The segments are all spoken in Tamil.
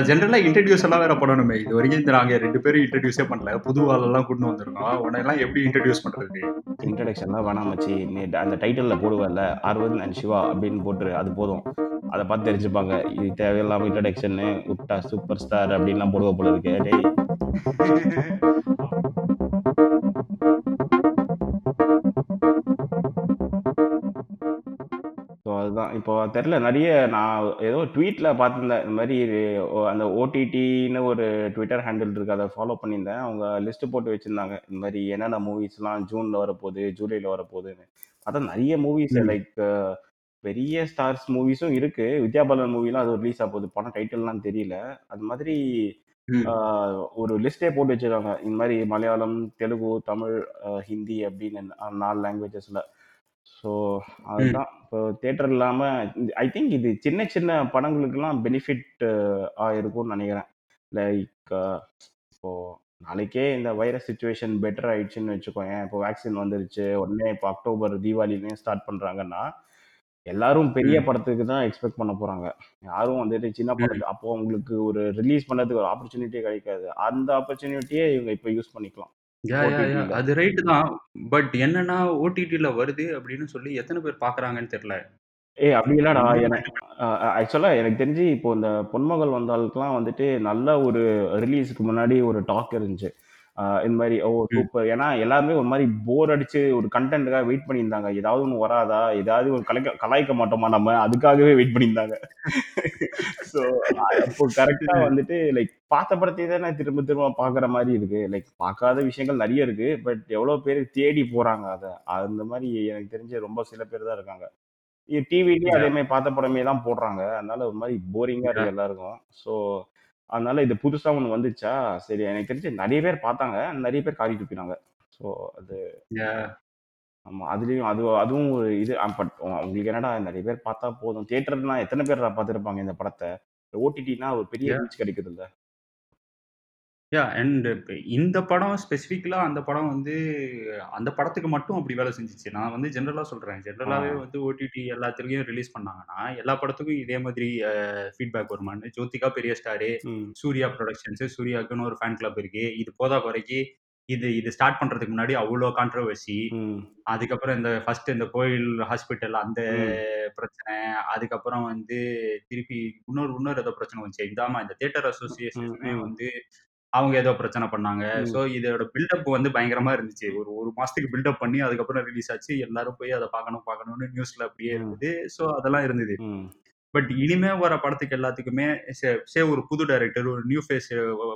அவனை ஜென்ரலாக இன்ட்ரடியூஸ் எல்லாம் வேற பண்ணணுமே இது வரைக்கும் நாங்கள் ரெண்டு பேரும் இன்ட்ரடியூஸே பண்ணல புது ஆளெல்லாம் கொண்டு வந்திருக்கோம் உனையெல்லாம் எப்படி இன்ட்ரடியூஸ் பண்ணுறது இன்ட்ரடக்ஷன்லாம் வேணாம் மச்சி நீ அந்த டைட்டிலில் போடுவேன்ல அறுபது அண்ட் சிவா அப்படின்னு போட்டுரு அது போதும் அதை பார்த்து தெரிஞ்சுப்பாங்க இது தேவையில்லாமல் இன்ட்ரடக்ஷன்னு உட்டா சூப்பர் ஸ்டார் அப்படின்லாம் போடுவ போல இருக்கு இப்போ தெரில நிறைய நான் ஏதோ ட்வீட்டில் பார்த்துருந்தேன் இந்த மாதிரி அந்த ஓடிடின்னு ஒரு ட்விட்டர் ஹேண்டில் இருக்குது அதை ஃபாலோ பண்ணியிருந்தேன் அவங்க லிஸ்ட்டு போட்டு வச்சுருந்தாங்க இந்த மாதிரி என்னென்ன மூவிஸ்லாம் ஜூனில் வரப்போகுது ஜூலையில் வரப்போகுதுன்னு பார்த்தா நிறைய மூவிஸ் லைக் பெரிய ஸ்டார்ஸ் மூவிஸும் இருக்குது வித்யா பாலன் மூவிலாம் அது ரிலீஸ் ஆக போகுது படம் டைட்டில்லாம் தெரியல அது மாதிரி ஒரு லிஸ்டே போட்டு வச்சிருக்காங்க இந்த மாதிரி மலையாளம் தெலுங்கு தமிழ் ஹிந்தி அப்படின்னு நாலு லாங்குவேஜஸில் ஸோ அதுதான். இப்போ தேட்டர் இல்லாம ஐ திங்க் இது சின்ன சின்ன படங்களுக்கெல்லாம் பெனிஃபிட் ஆயிருக்கும்னு நினைக்கிறேன் லைக் இப்போ நாளைக்கே இந்த வைரஸ் சுச்சுவேஷன் பெட்டர் ஆயிடுச்சுன்னு வச்சுக்கோயேன். இப்போ வேக்சின் வந்துருச்சு. உடனே இப்போ அக்டோபர் தீபாவளியிலயும் ஸ்டார்ட் பண்றாங்கன்னா, எல்லாரும் பெரிய படத்துக்கு தான் எக்ஸ்பெக்ட் பண்ண போறாங்க. யாரும் வந்துட்டு சின்ன படத்துக்கு அப்போ உங்களுக்கு ஒரு ரிலீஸ் பண்றதுக்கு ஒரு ஆப்பர்ச்சுனிட்டியே கிடைக்காது அந்த ஆப்பர்ச்சுனிட்டியே இவங்க இப்ப யூஸ் பண்ணிக்கலாம். அது ரைட்டு தான். பட் என்னன்னா, ஓடிடில வருது அப்படின்னு சொல்லி எத்தனை பேர் பாக்குறாங்கன்னு தெரியல ஏய் அப்படிலாம் நான் எனக்கு என ஆக்சுவலா எனக்கு தெரிஞ்சு இப்போ இந்த பொன்மகள் வந்தாளுக்குலாம் வந்துட்டு நல்ல ஒரு ரிலீஸ்க்கு முன்னாடி ஒரு டாக் இருந்துச்சு. இந்த மாதிரி ஓ சூப்பர் ஏன்னா எல்லாருமே ஒரு மாதிரி போர் அடிச்சு ஒரு கண்டென்ட்டுக்காக வெயிட் பண்ணியிருந்தாங்க ஏதாவது ஒன்று வராதா ஏதாவது ஒரு கலைக்க கலாய்க்க மாட்டோமா நம்ம அதுக்காகவே வெயிட் பண்ணியிருந்தாங்க ஸோ அப்போ கரெக்டாக வந்துட்டு லைக் பார்த்த படத்தை தான் நான் திரும்ப திரும்ப பார்க்குற மாதிரி இருக்கு லைக் பார்க்காத விஷயங்கள் நிறைய இருக்கு பட் எவ்வளோ பேர் தேடி போகிறாங்க அதை அந்த மாதிரி எனக்கு தெரிஞ்ச ரொம்ப சில பேர் தான் இருக்காங்க டிவிலேயே அதே மாதிரி பார்த்த படமே தான் போடுறாங்க அதனால ஒரு மாதிரி போரிங்காக இருக்கு எல்லாருக்கும் ஸோ அதனால இது புதுசா ஒன்று வந்துச்சா சரி எனக்கு தெரிஞ்சு நிறைய பேர் பார்த்தாங்க நிறைய பேர் காரி துப்பினாங்க ஸோ அது ஆமா அதுலயும் அது அதுவும் ஒரு இது பட் உங்களுக்கு என்னடா நிறைய பேர் பார்த்தா போதும் தியேட்டர்னா எத்தனை பேர் பார்த்துருப்பாங்க இந்த படத்தை ஓடிடினா ஒரு பெரிய ரீச் கிடைக்குது இல்லை யா அண்ட் இந்த படம் ஸ்பெசிஃபிக்கலாக அந்த படம் வந்து அந்த படத்துக்கு மட்டும் அப்படி வேலை செஞ்சிச்சு நான் வந்து ஜென்ரலாக சொல்கிறேன் ஜென்ரலாகவே வந்து ஓடிடி எல்லாத்துலேயும் ரிலீஸ் பண்ணாங்கன்னா, எல்லா படத்துக்கும் இதே மாதிரி ஃபீட்பேக் வருமான்னு, "ஜோதிகா பெரிய ஸ்டாரு, சூர்யா ப்ரொடக்ஷன்ஸு சூர்யாக்குன்னு ஒரு ஃபேன் கிளப் இருக்கு. இது போதா குறைக்கு, இது இது ஸ்டார்ட் பண்ணுறதுக்கு முன்னாடி அவ்வளோ கான்ட்ரவர்சி அதுக்கப்புறம் இந்த ஃபர்ஸ்ட்டு இந்த கோயில் ஹாஸ்பிட்டல் அந்த பிரச்சனை, அதுக்கப்புறம் வந்து திருப்பி இன்னொரு இன்னொரு ஏதோ பிரச்சனை வந்துச்சு. இந்தாம்மா இந்த தியேட்டர் அசோசியேஷனுமே வந்து அவங்க ஏதோ பிரச்சனை பண்ணாங்க ஸோ இதோட பில்டப் வந்து பயங்கரமா இருந்துச்சு ஒரு ஒரு மாசத்துக்கு பில்டப் பண்ணி அதுக்கப்புறம் ரிலீஸ் ஆச்சு எல்லாரும் போய் அதை பார்க்கணும் பார்க்கணும்னு நியூஸ்ல அப்படியே இருந்தது ஸோ அதெல்லாம் இருந்தது பட் இனிமே வர படத்துக்கு எல்லாத்துக்குமே சே ஒரு புது டைரக்டர் ஒரு நியூ ஃபேஸ்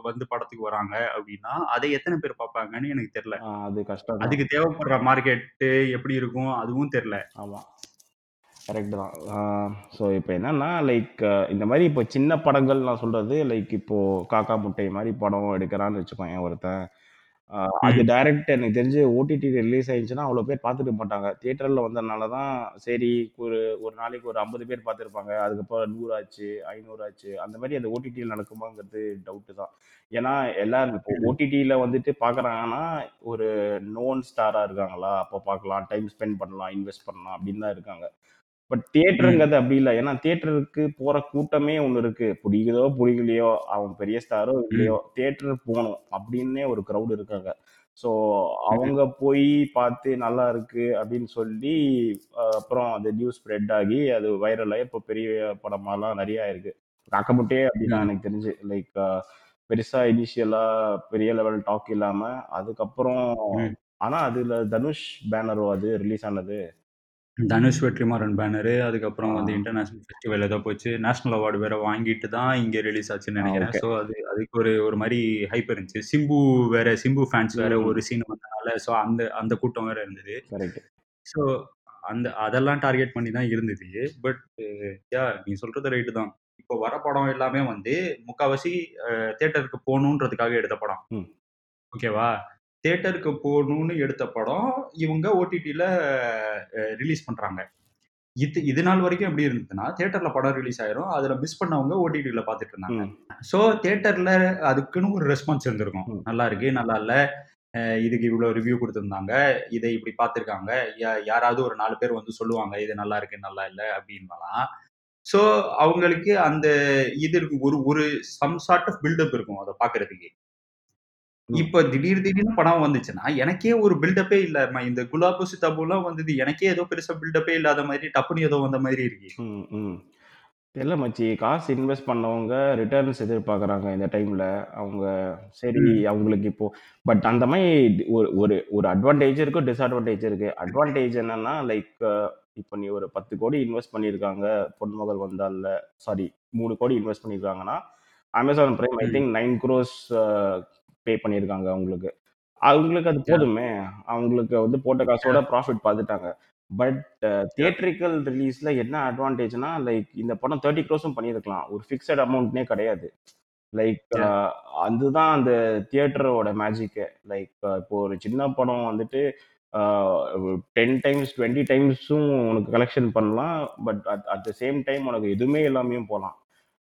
வந்து படத்துக்கு வராங்க அப்படின்னா அதை எத்தனை பேர் பார்ப்பாங்கன்னு எனக்கு தெரியல அது கஷ்டம் அதுக்கு தேவைப்படுற மார்க்கெட்டு எப்படி இருக்கும் அதுவும் தெரியல ஆமா கரெக்டு தான் ஸோ இப்போ என்னென்னா லைக் இந்த மாதிரி இப்போ சின்ன படங்கள் நான் சொல்கிறது லைக் இப்போது காக்கா முட்டை மாதிரி படம் எடுக்கிறான்னு வச்சுக்கோங்க ஒருத்தன் அது ம் டைரக்ட் எனக்கு தெரிஞ்சு ஓடிடி ரிலீஸ் ஆயிருந்துச்சுன்னா அவ்வளோ பேர் பார்த்துக்க மாட்டாங்க தியேட்டரில் வந்ததுனால தான் சரி ஒரு ஒரு நாளைக்கு ஒரு ஐம்பது பேர் பார்த்துருப்பாங்க அதுக்கப்புறம் நூறாச்சு ஐநூறாச்சு அந்த மாதிரி அந்த ஓடிடியில் நடக்குமாங்கிறது டவுட்டு தான் ஏன்னா எல்லாரும் இப்போ ஓடிடியில் வந்துட்டு பார்க்குறாங்கன்னா ஒரு நோன் ஸ்டாராக இருக்காங்களா அப்போ பார்க்கலாம் டைம் ஸ்பெண்ட் பண்ணலாம் இன்வெஸ்ட் பண்ணலாம் அப்படின்னு தான் இருக்காங்க பட் தியேட்டருங்கிறது அப்படி இல்லை ஏன்னா தியேட்டருக்கு போற கூட்டமே ஒன்று இருக்கு பிடிக்குதோ பிடிக்கலையோ அவங்க பெரிய ஸ்டாரோ இல்லையோ தியேட்டர் போகணும் அப்படின்னே ஒரு க்ரௌடு இருக்காங்க ஸோ அவங்க போய் பார்த்து நல்லா இருக்கு அப்படின்னு சொல்லி அப்புறம் அது நியூஸ் ஸ்ப்ரெட் ஆகி அது ஆகி இப்போ பெரிய படமாலாம் நிறைய ஆயிருக்கு காக்கப்பட்டே அப்படின்னா எனக்கு தெரிஞ்சு லைக் பெருசா இனிஷியலா பெரிய லெவல் டாக் இல்லாம அதுக்கப்புறம் ஆனா அதுல தனுஷ் பேனரோ அது ரிலீஸ் ஆனது தனுஷ் வெற்றிமாறன் பேனரு அதுக்கப்புறம் வந்து இன்டர்நேஷனல் ஃபெஸ்டிவல் ஏதோ போச்சு நேஷனல் அவார்டு வேற வாங்கிட்டு தான் இங்கே ரிலீஸ் ஆச்சுன்னு நினைக்கிறேன் ஸோ அது அதுக்கு ஒரு ஒரு மாதிரி ஹைப் இருந்துச்சு சிம்பு வேற சிம்பு ஃபேன்ஸ் வேற ஒரு சீன் வந்தனால ஸோ அந்த அந்த கூட்டம் வேற இருந்தது கரெக்ட். ஸோ அந்த அதெல்லாம் டார்கெட் பண்ணி தான் இருந்தது பட் யா நீ சொல்றது ரைட்டு தான் இப்போ வர படம் எல்லாமே வந்து முக்காவாசி தேட்டருக்கு போகணுன்றதுக்காக எடுத்த படம் ஓகேவா தேட்டருக்கு போகணும்னு எடுத்த படம் இவங்க ஓடிடியில் ரிலீஸ் பண்ணுறாங்க இது இது நாள் வரைக்கும் எப்படி இருந்ததுன்னா தேட்டர்ல படம் ரிலீஸ் ஆயிரும் அதுல மிஸ் பண்ணவங்க ஓடிடியில பாத்துட்டு இருந்தாங்க ஸோ தேட்டர்ல அதுக்குன்னு ஒரு ரெஸ்பான்ஸ் இருந்திருக்கும் நல்லா இருக்கு நல்லா இல்ல இதுக்கு இவ்வளோ ரிவ்யூ கொடுத்துருந்தாங்க இதை இப்படி பார்த்துருக்காங்க யாராவது ஒரு நாலு பேர் வந்து சொல்லுவாங்க இது நல்லா இருக்கு நல்லா இல்லை அப்படின்லாம் ஸோ அவங்களுக்கு அந்த இது இருக்கு ஒரு ஒரு சம் சார்ட் ஆஃப் பில்டப் இருக்கும் அதை பார்க்கறதுக்கு இப்ப திடீர் திடீர்னு படம் வந்துச்சுன்னா, எனக்கே ஒரு பில்டப்பே இல்லம்மா. இந்த குலாபு சித்தாபோலாம் வந்தது எனக்கே ஏதோ பெருசா பில்டப்பே இல்லாத மாதிரி டப்புனு ஏதோ வந்த மாதிரி இருக்கு தெரியல மச்சி. காசு இன்வெஸ்ட் பண்ணவங்க ரிட்டர்ன்ஸ் எதிர்பார்க்குறாங்க இந்த டைம்ல. அவங்க சரி அவங்களுக்கு இப்போ பட் அந்த மாதிரி ஒரு ஒரு ஒரு அட்வான்டேஜ் இருக்கு, டிஸ்அட்வான்டேஜ் இருக்கு. அட்வான்டேஜ் என்னன்னா, லைக் இப்போ நீ ஒரு பத்து கோடி இன்வெஸ்ட் பண்ணியிருக்காங்க. பொன்மகள் வந்தாள்ல சாரி மூணு கோடி இன்வெஸ்ட் பண்ணியிருக்காங்கன்னா, Amazon Prime I think nine crores pay பண்ணியிருக்காங்க அவங்களுக்கு அவங்களுக்கு அது போதுமே அவங்களுக்கு வந்து போட்ட காசோட ப்ராஃபிட் பார்த்துட்டாங்க பட் தியேட்ரிக்கல் ரிலீஸில் என்ன அட்வான்டேஜ்னா லைக் இந்த படம் தேர்ட்டி க்ரோஸும் பண்ணியிருக்கலாம் ஒரு ஃபிக்ஸட் அமௌண்ட்னே கிடையாது லைக் அதுதான் அந்த தியேட்டரோட மேஜிக்கு லைக் இப்போ ஒரு சின்ன படம் வந்துட்டு டென் டைம்ஸ் டுவெண்ட்டி டைம்ஸும் உனக்கு கலெக்ஷன் பண்ணலாம் but at at the same time உனக்கு எதுவுமே எல்லாமே போகலாம்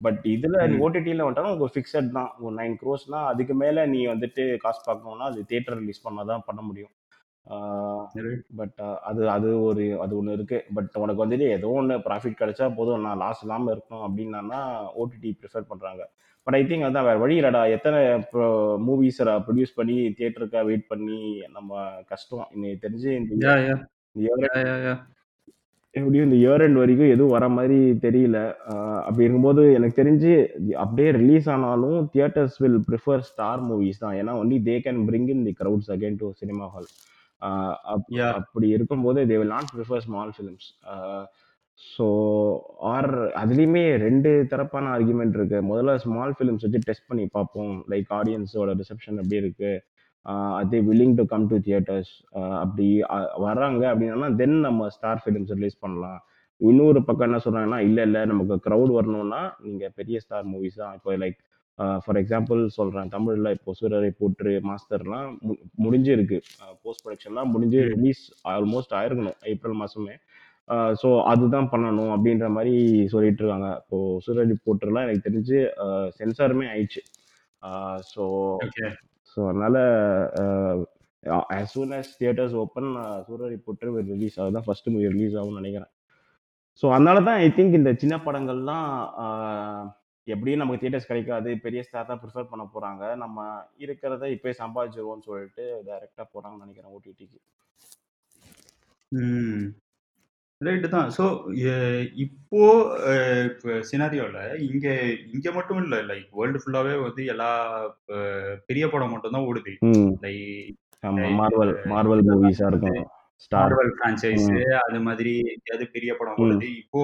பட் இதுல நீ ஓடிடியில வந்துட்டாலும் உங்க ஃபிக்ஸட் தான் ஒரு நைன் க்ரோஸ்னா அதுக்கு மேல நீ வந்துட்டு காசு பார்க்கணும்னா அது தியேட்டர் ரிலீஸ் பண்ணாதான் பண்ண முடியும் பட் அது அது ஒரு அது ஒன்று இருக்கு பட் உனக்கு வந்துட்டு ஏதோ ஒன்று ப்ராஃபிட் கிடைச்சா போதும் நான் லாஸ் இல்லாமல் இருக்கணும் அப்படின்னா ஓடிடி ப்ரிஃபர் பண்ணுறாங்க பட் ஐ திங்க் அதான் வேறு வழி இல்லடா எத்தனை மூவிஸ் ப்ரொடியூஸ் பண்ணி தியேட்டருக்கா வெயிட் பண்ணி நம்ம கஷ்டம் இன்னைக்கு தெரிஞ்சு எப்படியும் இந்த இயர் எண்ட் வரைக்கும் எதுவும் வர மாதிரி தெரியல அப்படி இருக்கும்போது எனக்கு தெரிஞ்சு அப்படியே ரிலீஸ் ஆனாலும் theatres will prefer star movies தான் ஏன்னா only they can bring in the crowds again to cinema hall அப்படி இருக்கும்போது they will not prefer small films so or அதுலேயுமே ரெண்டு தரப்பான ஆர்குமெண்ட் இருக்குது முதல்ல ஸ்மால் ஃபிலிம்ஸ் வச்சு டெஸ்ட் பண்ணி பார்ப்போம் லைக் ஆடியன்ஸோட ரிசப்ஷன் எப்படி இருக்குது அதே willing to come to theatres. அப்படி வர்றாங்க அப்படின்னா, தென் நம்ம ஸ்டார் ஃபிலிம்ஸ் ரிலீஸ் பண்ணலாம். இன்னொரு பக்கம் என்ன சொல்றாங்கன்னா, இல்ல, இல்ல நமக்கு க்ரௌட் வரணும்னா, நீங்க பெரிய ஸ்டார் மூவிஸ் தான். இப்போ லைக் ஃபார் எக்ஸாம்பிள் சொல்றேன். தமிழ்ல இப்போ "சூரரை போற்று", "மாஸ்டர்லாம்" மு முடிஞ்சிருக்கு. போஸ்ட் புரொடக்ஷன்லாம் முடிஞ்சு ரிலீஸ் ஆல்மோஸ்ட் ஆயிருக்கணும். ஏப்ரல் மாசமே. ஸோ அதுதான் பண்ணணும் அப்படின்ற மாதிரி சொல்லிட்டு இருக்காங்க. இப்போ "சூரரை போட்டுலாம் எனக்கு தெரிஞ்சு சென்சாருமே ஆயிடுச்சு. ஸோ ஸோ அதனால் as soon as theatres open சூரரை ஒரு ரிலீஸ் ஆகுது தான் ஃபஸ்ட்டு மூவி ரிலீஸ் ஆகும்னு நினைக்கிறேன் ஸோ அதனால தான் ஐ திங்க் இந்த சின்ன படங்கள்லாம் எப்படியும் நமக்கு தியேட்டர்ஸ் கிடைக்காது பெரிய ஸ்டார் தான் ப்ரிஃபர் பண்ண போகிறாங்க நம்ம இருக்கிறத இப்போ சம்பாதிச்சிருவோம்னு சொல்லிட்டு டைரெக்டாக போகிறாங்கன்னு நினைக்கிறேன் ஓடிடிக்கு ரைட்டு தான் ஸோ இப்போ இப்போ சினாரியோவில் இங்கே இங்கே மட்டும் இல்லை லைக் வேர்ல்டு ஃபுல்லாகவே வந்து எல்லா பெரிய படம் மட்டும்தான் ஓடுது லைக் மார்வல் மார்வல் மூவிஸாக இருக்கும் மார்வல் ஃப்ரான்ச்சைஸ் அது மாதிரி எது பெரிய படம் ஓடுது இப்போ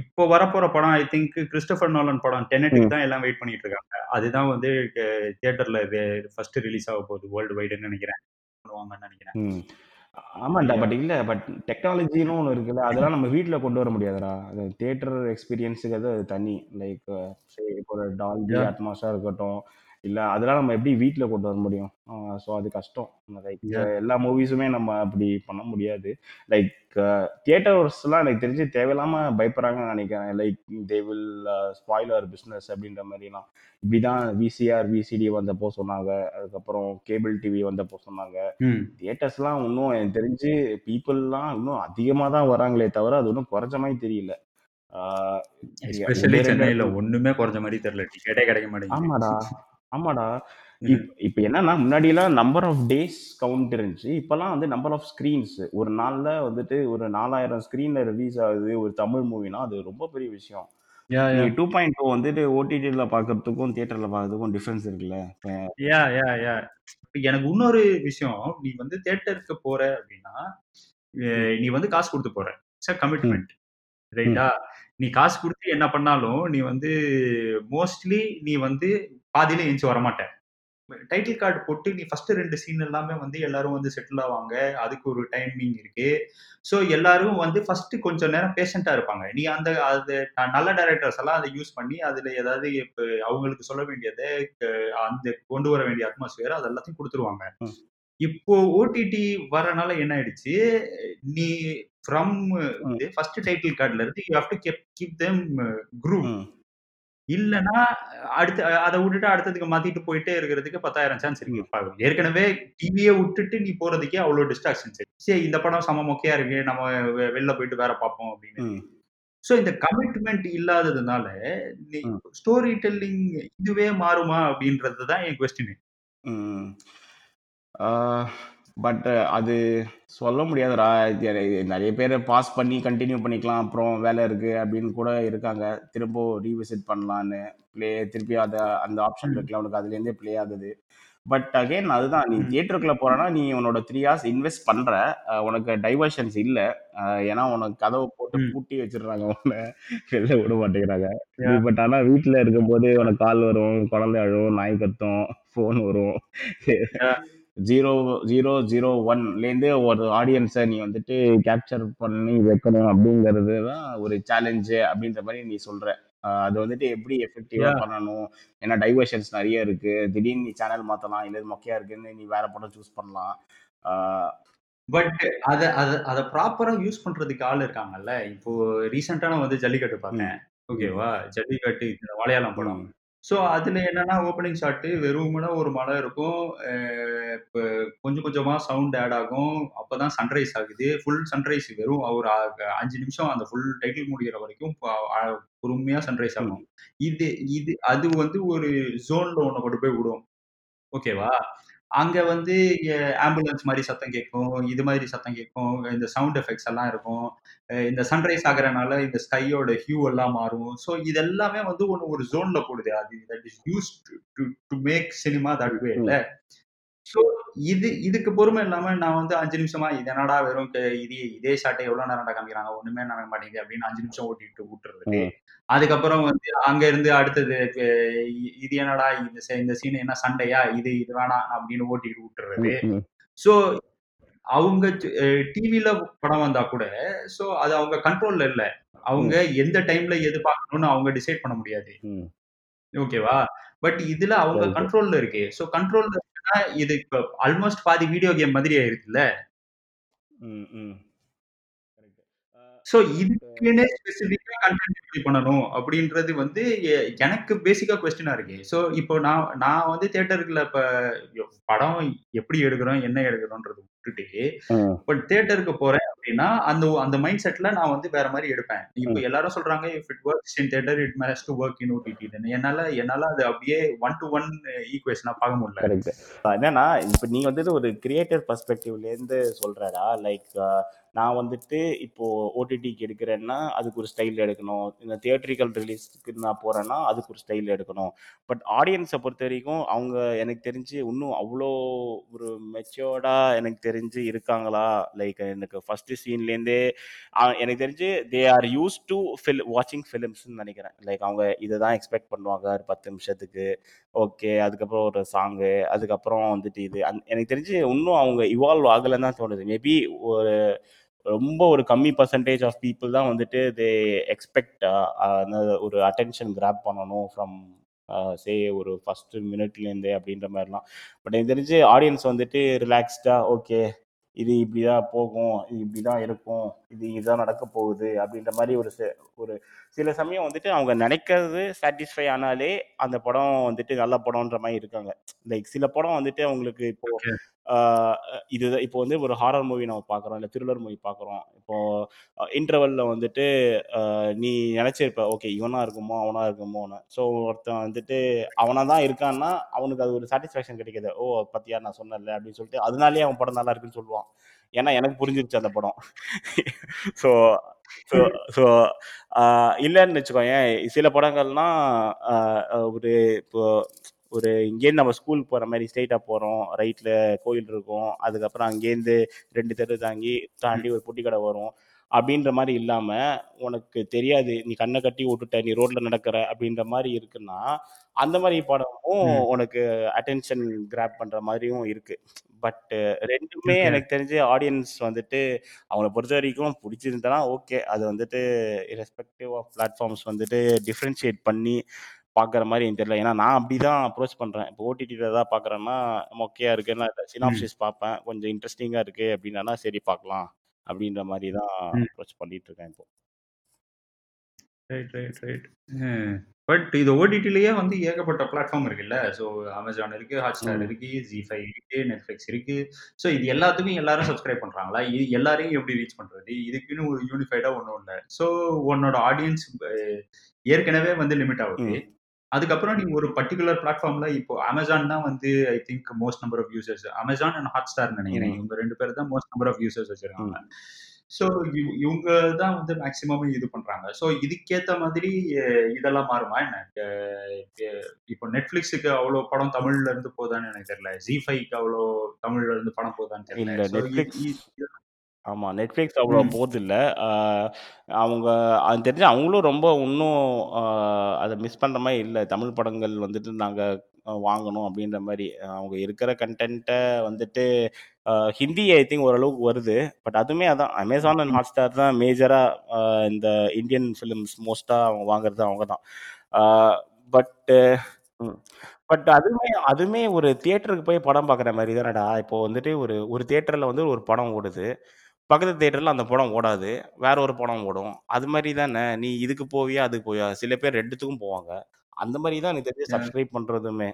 இப்போ வரப்போற படம் ஐ திங்க் கிறிஸ்டபர் நாலன் படம் டெனட்டுக்கு தான் எல்லாம் வெயிட் பண்ணிட்டு இருக்காங்க அதுதான் வந்து தியேட்டர்ல ஃபர்ஸ்ட் ரிலீஸ் ஆக போகுது வேர்ல்டு வைடுன்னு நினைக்கிறேன் பண்ணுவாங்கன்னு நினைக்கிறேன் ஆமாண்டா பட் இல்ல பட் டெக்னாலஜின்னு ஒண்ணு இருக்குல்ல அதெல்லாம் நம்ம வீட்டுல கொண்டு வர முடியாதுடா அது தியேட்டர் எக்ஸ்பீரியன்ஸுக்கு அது தனி லைக் இப்போ ஒரு டால்பி அட்மாஸா இருக்கட்டும் இல்லை அதெல்லாம் நம்ம எப்படி வீட்டில் கொண்டு வர முடியும் ஸோ அது கஷ்டம் லைக் எல்லா மூவிஸுமே நம்ம அப்படி பண்ண முடியாது லைக் தியேட்டர்ஸ்லாம் எனக்கு தெரிஞ்சு தேவையில்லாமல் பயப்படுறாங்கன்னு நினைக்கிறேன் like they will spoiler business அப்படின்ற மாதிரிலாம் இப்படி தான் விசிஆர் விசிடி வந்தப்போ சொன்னாங்க அதுக்கப்புறம் கேபிள் டிவி வந்தப்போ சொன்னாங்க தியேட்டர்ஸ்லாம் இன்னும் எனக்கு தெரிஞ்சு பீப்புள்லாம் இன்னும் அதிகமாக தான் வராங்களே தவிர அது ஒன்றும் குறைஞ்ச மாதிரி தெரியல எஸ்பெஷலி சென்னையில ஒண்ணுமே குறைஞ்ச மாதிரி தெரியல டிக்கெட்டே கிடைக்க மாட்டேங்குது ஆமாடா ஆமாடா இப்போ என்னன்னா முன்னாடிலாம் நம்பர் ஆஃப் டேஸ் கவுண்ட் இருந்துச்சு இப்போலாம் வந்து நம்பர் ஆஃப் ஸ்க்ரீன்ஸ் ஒரு நாளில் வந்துட்டு ஒரு நாலாயிரம் ஸ்க்ரீனில் ரிலீஸ் ஆகுது ஒரு தமிழ் மூவினா அது ரொம்ப பெரிய விஷயம் டூ பாயிண்ட் டூ வந்துட்டு ஓடிடியில் பார்க்கறதுக்கும் தியேட்டரில் பார்க்கறதுக்கும் டிஃப்ரென்ஸ் இருக்குல்ல யா யா யா எனக்கு இன்னொரு விஷயம் நீ வந்து தேட்டருக்கு போற அப்படின்னா நீ வந்து காசு கொடுத்து போற இட்ஸ் கமிட்மெண்ட் ரைட்டா நீ காசு கொடுத்து என்ன பண்ணாலும் நீ வந்து மோஸ்ட்லி நீ வந்து பாதியில வர வரமாட்டேன் டைட்டில் கார்டு போட்டு நீ ஃபர்ஸ்ட் ரெண்டு சீன் எல்லாமே வந்து எல்லாரும் வந்து செட்டில் ஆவாங்க அதுக்கு ஒரு டைமிங் இருக்கு ஸோ எல்லாரும் வந்து ஃபர்ஸ்ட் கொஞ்சம் நேரம் பேஷண்டா இருப்பாங்க நீ அந்த அது நல்ல டேரக்டர்ஸ் எல்லாம் அதை யூஸ் பண்ணி அதுல ஏதாவது இப்போ அவங்களுக்கு சொல்ல வேண்டியதை அந்த கொண்டு வர வேண்டிய அட்மாஸ்பியர் அது எல்லாத்தையும் கொடுத்துருவாங்க இப்போ ஓடிடி வரனால என்ன ஆயிடுச்சு நீ ஃப்ரம் ஃபர்ஸ்ட் டைட்டில் கார்டுல இருந்து you have to keep them group இல்லைன்னா அடுத்து அதை விட்டுட்டு அடுத்ததுக்கு மாத்திட்டு போயிட்டே இருக்கிறதுக்கு பத்தாயிரம் சான்ஸ் இருக்கு ஏற்கனவே டிவியை விட்டுட்டு நீ போறதுக்கே அவ்வளோ டிஸ்ட்ராக்ஷன்ஸ் சரி இந்த படம் சம மொக்கையா இருக்கு நம்ம வெளில போயிட்டு வேற பார்ப்போம் அப்படின்னு ஸோ இந்த கமிட்மெண்ட் இல்லாததுனால நீ ஸ்டோரி டெல்லிங் இதுவே மாறுமா அப்படின்றது தான் என் கொஸ்டின் பட் uh, அது சொல்ல முடியாதுடா நிறைய பேர் பாஸ் பண்ணி கண்டினியூ பண்ணிக்கலாம் அப்புறம் வேலை இருக்குது அப்படின்னு கூட இருக்காங்க திரும்ப ரீவிசிட் பண்ணலான்னு பிளே திருப்பி அதை அந்த ஆப்ஷன் இருக்குல்ல உனக்கு அதுலேருந்தே ப்ளே ஆகுது பட் அகெயின் அதுதான் நீ தியேட்டருக்குள்ள போறேன்னா நீ உன்னோட த்ரீ ஹார்ஸ் இன்வெஸ்ட் பண்ற உனக்கு டைவர்ஷன்ஸ் இல்லை ஏன்னா உனக்கு கதவை போட்டு பூட்டி வச்சிடுறாங்க உன்னை வெளில விட மாட்டேங்கிறாங்க பட் வீட்டுல இருக்கும் இருக்கும்போது உனக்கு கால் வரும் குழந்தை அழும் நாய் கத்தும் ஃபோன் வரும் ஜீரோ ஜீரோ ஜீரோ ஒன்லேருந்து ஒரு ஆடியன்ஸை நீ வந்துட்டு கேப்சர் பண்ணி வைக்கணும் அப்படிங்கிறது தான் ஒரு சேலஞ்சு அப்படின்ற மாதிரி நீ சொல்கிற அது வந்துட்டு எப்படி எஃபெக்டிவாக பண்ணணும் ஏன்னா டைவர்ஷன்ஸ் நிறைய இருக்குது திடீர்னு நீ சேனல் மாற்றலாம் இல்லை மொக்கையாக இருக்குன்னு நீ வேற படம் சூஸ் பண்ணலாம் பட் அதை அதை அதை ப்ராப்பராக யூஸ் பண்ணுறதுக்கு ஆள் இருக்காங்கல்ல இப்போ ரீசெண்டாக நான் வந்து ஜல்லிக்கட்டு பார்த்தேன் ஓகேவா ஜல்லிக்கட்டு இந்த மலையாளம் படம் ஸோ அதில் என்னன்னா ஓப்பனிங் ஷாட் வெறுமனே ஒரு மலை இருக்கும். இப்போ கொஞ்சம் கொஞ்சமா சவுண்ட் ஆட் ஆகும். தான் சன்ரைஸ் ஆகுது. ஃபுல் சன்ரைஸ் வெறும் ஒரு அஞ்சு நிமிஷம் அந்த ஃபுல் டைட்டில் முடிகிற வரைக்கும் பொறுமையாக பொறுமையா சன்ரைஸ் ஆகும். இது இது அது வந்து ஒரு ஜோன்ல ஒன்று கொண்டு போய் விடும். ஓகேவா? அங்க வந்து ஆம்புலன்ஸ் மாதிரி சத்தம் கேட்கும் இது மாதிரி சத்தம் கேட்கும் இந்த சவுண்ட் எஃபெக்ட்ஸ் எல்லாம் இருக்கும் இந்த சன்ரைஸ் ஆகிறனால இந்த ஸ்கையோட ஹியூ எல்லாம் மாறும் ஸோ எல்லாமே வந்து ஒன்று ஒரு ஜோன்ல போடுது அது that is use to make cinema that way இல்லை ஸோ இது இதுக்கு பொறுமை இல்லாம நான் வந்து அஞ்சு நிமிஷமா இது என்னடா வெறும் இதே இது இதே சாட்டை எவ்வளவு நேரம்டா காமிக்கிறாங்க ஒண்ணுமே நடக்க மாட்டேங்குது அப்படின்னு அஞ்சு நிமிஷம் ஓட்டிட்டு விட்டுறது அதுக்கப்புறம் வந்து அங்க இருந்து அடுத்தது இது என்னடா இந்த இந்த சீன் என்ன சண்டையா இது இது வேணாம் அப்படின்னு ஓட்டிட்டு விட்டுறது சோ ஸோ அவங்க டிவில படம் வந்தா கூட ஸோ அது அவங்க கண்ட்ரோல்ல இல்ல அவங்க எந்த டைம்ல எது பார்க்கணும்னு அவங்க டிசைட் பண்ண முடியாது ஓகேவா பட் இதுல அவங்க கண்ட்ரோல்ல இருக்கு ஸோ கண்ட்ரோல்ல ஏன்னா இது இப்போ ஆல்மோஸ்ட் பாதி வீடியோ கேம் மாதிரி ஆயிருக்குல்ல ஸோ இதுக்குன்னு ஸ்பெசிஃபிக்காக கண்டென்ட் பண்ணணும் அப்படின்றது வந்து எனக்கு பேசிக்காக கொஸ்டினாக இருக்கு ஸோ இப்போ நான் நான் வந்து தேட்டருக்குல இப்போ படம் எப்படி எடுக்கிறோம் என்ன எடுக்கிறோன்றது விட்டுட்டு இப்போ தேட்டருக்கு போகிறேன் அப்படின்னா அந்த அந்த மைண்ட் செட்ல நான் வந்து வேற மாதிரி எடுப்பேன் இப்போ எல்லாரும் சொல்றாங்க if it work in theatre it may to work in OTT என்னால என்னால அது அப்படியே ஒன் டு ஒன் ஈக்குவேஷனா பார்க்க முடியல என்னன்னா இப்ப நீ வந்து ஒரு கிரியேட்டர் பர்ஸ்பெக்டிவ்ல இருந்து சொல்றடா லைக் நான் வந்துட்டு இப்போது ஓடிடிக்கு எடுக்கிறேன்னா அதுக்கு ஒரு ஸ்டைல் எடுக்கணும் இந்த தியேட்ரிக்கல் ரிலீஸ்க்கு நான் போகிறேன்னா அதுக்கு ஒரு ஸ்டைல் எடுக்கணும் பட் ஆடியன்ஸை பொறுத்த வரைக்கும் அவங்க எனக்கு தெரிஞ்சு இன்னும் அவ்வளோ ஒரு மெச்சோர்டாக எனக்கு தெரிஞ்சு இருக்காங்களா லைக் எனக்கு ஃபஸ்ட்டு சீன்லேருந்தே எனக்கு தெரிஞ்சு they are use to feel வாட்சிங் ஃபிலிம்ஸ்னு நினைக்கிறேன் லைக் அவங்க இதை தான் எக்ஸ்பெக்ட் பண்ணுவாங்க ஒரு பத்து நிமிஷத்துக்கு ஓகே அதுக்கப்புறம் ஒரு சாங்கு அதுக்கப்புறம் வந்துட்டு இது அந் எனக்கு தெரிஞ்சு இன்னும் அவங்க இவால்வ் ஆகலைன்னு தான் தோணுது மேபி ஒரு ரொம்ப ஒரு கம்மி பர்சன்டேஜ் ஆஃப் பீப்புள் தான் வந்துட்டு தே எக்ஸ்பெக்ட் ஒரு அட்டென்ஷன் கிராப் பண்ணணும் ஃப்ரம் சே ஒரு ஃபஸ்ட்டு மினிட்லேருந்து அப்படின்ற மாதிரிலாம் பட் எனக்கு தெரிஞ்சு ஆடியன்ஸ் வந்துட்டு ரிலாக்ஸ்டாக ஓகே இது இப்படி தான் போகும் இது இப்படி தான் இருக்கும் இது இதுதான் நடக்க போகுது அப்படின்ற மாதிரி ஒரு ஒரு சில சமயம் வந்துட்டு அவங்க நினைக்கிறது சாட்டிஸ்ஃபை ஆனாலே அந்த படம் வந்துட்டு நல்ல படம்ன்ற மாதிரி இருக்காங்க லைக் சில படம் வந்துட்டு அவங்களுக்கு இப்போ இது இப்போ வந்து ஒரு ஹாரர் மூவி நம்ம பார்க்குறோம் இல்லை த்ரில்லர் மூவி பார்க்குறோம் இப்போ இன்டர்வலில் வந்துட்டு நீ நினச்சிருப்ப ஓகே இவனாக இருக்குமோ அவனாக இருக்குமோன்னு ஸோ ஒருத்தன் வந்துட்டு அவனாக தான் இருக்கான்னா அவனுக்கு அது ஒரு சாட்டிஸ்ஃபேக்ஷன் கிடைக்கிது ஓ பத்தியா நான் சொன்னேன்ல அப்படின்னு சொல்லிட்டு அதனாலேயே அவன் படம் நல்லா இருக்குன்னு சொல்லுவான் ஏன்னா எனக்கு புரிஞ்சிருச்சு அந்த படம் ஸோ ஸோ ஸோ இல்லைன்னு ஏன் சில படங்கள்லாம் ஒரு இப்போ ஒரு இங்கேருந்து நம்ம ஸ்கூலுக்கு போகிற மாதிரி ஸ்ட்ரெயிட்டாக போகிறோம் ரைட்டில் கோயில் இருக்கும் அதுக்கப்புறம் அங்கேருந்து ரெண்டு தெரு தாங்கி தாண்டி ஒரு பொட்டி கடை வரும் அப்படின்ற மாதிரி இல்லாமல் உனக்கு தெரியாது நீ கண்ணை கட்டி விட்டுட்ட நீ ரோட்டில் நடக்கிற அப்படின்ற மாதிரி இருக்குன்னா அந்த மாதிரி படமும் உனக்கு அட்டென்ஷன் கிராப் பண்ணுற மாதிரியும் இருக்குது பட்டு ரெண்டுமே எனக்கு தெரிஞ்சு ஆடியன்ஸ் வந்துட்டு அவங்கள பொறுத்த வரைக்கும் பிடிச்சிருந்தனா ஓகே அது வந்துட்டு ரெஸ்பெக்டிவ் ஆஃப் பிளாட்ஃபார்ம்ஸ் வந்துட்டு டிஃப்ரென்ஷியேட் பண்ணி பார்க்குற மாதிரி எனக்கு தெரியல ஏன்னா நான் அப்படி தான் அப்ரோச் பண்ணுறேன் இப்போ ஓடிடியில் தான் பார்க்குறேன்னா மொக்கையாக இருக்குன்னா சினாப்சிஸ் பார்ப்பேன் கொஞ்சம் இன்ட்ரெஸ்டிங்காக இருக்குது அப்படின்னா சரி பார்க்கலாம் அப்படின்ற மாதிரி தான் அப்ரோச் பண்ணிட்டு இருக்கேன் இப்போ ரைட் ரைட் ரைட் பட் இது ஓடிடிலேயே வந்து ஏகப்பட்ட பிளாட்ஃபார்ம் இருக்குல்ல ஸோ அமேசான் இருக்கு ஹாட்ஸ்டார் இருக்கு ஜி ஃபைவ் இருக்கு நெட்ஃப்ளிக்ஸ் இருக்கு ஸோ இது எல்லாத்துக்கும் எல்லாரும் சப்ஸ்கிரைப் பண்றாங்களா இது எல்லாரையும் எப்படி ரீச் பண்றது இதுக்குன்னு ஒரு யூனிஃபைடா ஒன்றும் இல்லை ஸோ உன்னோட ஆடியன்ஸ் ஏற்கனவே வந்து லிமிட் ஆகுது அதுக்கப்புறம் நீங்க ஒரு பர்டிகுலர் பிளாட்ஃபார்ம்ல இப்போ அமேசான் தான் வந்து I think most number of users Amazon and Hotstar நினைக்கிறேன் இவங்க ரெண்டு பேர் தான் மோஸ்ட் நம்பர் ஆஃப் யூசர்ஸ் வச்சிருக்காங்க ஸோ இவங்க தான் வந்து மேக்சிமம் இது பண்றாங்க ஸோ இதுக்கேற்ற மாதிரி இதெல்லாம் மாறுமா என்ன இப்போ நெட்ஃபிளிக்ஸுக்கு அவ்வளோ படம் தமிழ்ல இருந்து போதான்னு எனக்கு தெரியல ஜி ஃபைவ்க்கு அவ்வளோ தமிழ்ல இருந்து படம் போதான்னு தெரியல ஆமாம் நெட்ஃப்ளிக்ஸ் அவ்வளோ ம். இல்லை அவங்க அது தெரிஞ்சு அவங்களும் ரொம்ப இன்னும் அதை மிஸ் பண்ணுற மாதிரி இல்லை தமிழ் படங்கள் வந்துட்டு நாங்கள் வாங்கணும் அப்படின்ற மாதிரி அவங்க இருக்கிற கண்டென்ட்டை வந்துட்டு ஹிந்தி ஐ திங்க் ஓரளவுக்கு வருது. பட் அதுவுமே அதான் அமேசான் அண்ட் ஹாட் ஸ்டார் தான் மேஜராக இந்த இந்தியன் ஃபிலிம்ஸ் மோஸ்ட்டாக அவங்க வாங்குறது அவங்க தான். பட்டு பட் அதுவுமே அதுவுமே ஒரு தியேட்டருக்கு போய் படம் பார்க்குற மாதிரி தானடா! இப்போ வந்துட்டு ஒரு ஒரு தியேட்டரில் வந்து ஒரு படம் ஓடுது. பக்கத்து தேட்டரில் அந்த படம் ஓடாது வேற ஒரு படம் ஓடும் அது மாதிரி தானே நீ இதுக்கு போவியா அதுக்கு போவியா சில பேர் ரெண்டுத்துக்கும் போவாங்க அந்த மாதிரி தான் எனக்கு தெரிஞ்சு சப்ஸ்கிரைப் பண்ணுறதுமே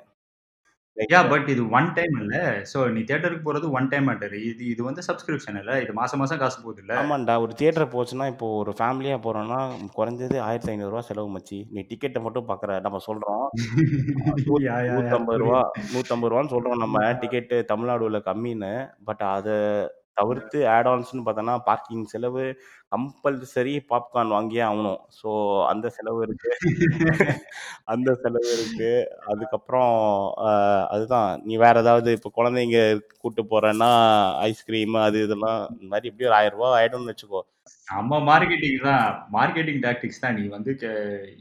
ஐயா பட் இது ஒன் டைம் இல்ல சோ நீ தியேட்டருக்கு போறது ஒன் டைம் மேட்டர் இது இது வந்து சப்ஸ்கிரிப்ஷன் இல்ல இது மாசம் மாசம் காசு போகுது இல்லை ஆமாண்டா ஒரு தியேட்டர் போச்சுன்னா இப்போ ஒரு ஃபேமிலியா போகிறோன்னா குறைஞ்சது ஆயிரத்தி ஐநூறு ரூபா செலவு மச்சி நீ டிக்கெட்டை மட்டும் பாக்குற நம்ம சொல்றோம் நூத்தம்பது ரூபா நூத்தம்பது ரூபான்னு சொல்றோம் நம்ம டிக்கெட்டு தமிழ்நாடுல கம்மின்னு பட் அதை தவிர்த்து ஆட் ஆன்ஸ்னு பார்த்தோன்னா பார்க்கிங் செலவு கம்பல்சரி பாப்கார்ன் வாங்கியே ஆகணும் ஸோ அந்த செலவு இருக்கு அந்த செலவு இருக்கு அதுக்கப்புறம் அதுதான் நீ வேற ஏதாவது இப்போ குழந்தைங்க கூப்பிட்டு போறேன்னா ஐஸ்கிரீம் அது இதெல்லாம் இந்த மாதிரி எப்படியும் ஒரு ஆயிரம் ரூபா ஆயிடும்னு வச்சுக்கோ நம்ம மார்க்கெட்டிங் தான் மார்க்கெட்டிங் டாக்டிக்ஸ் தான் நீ வந்து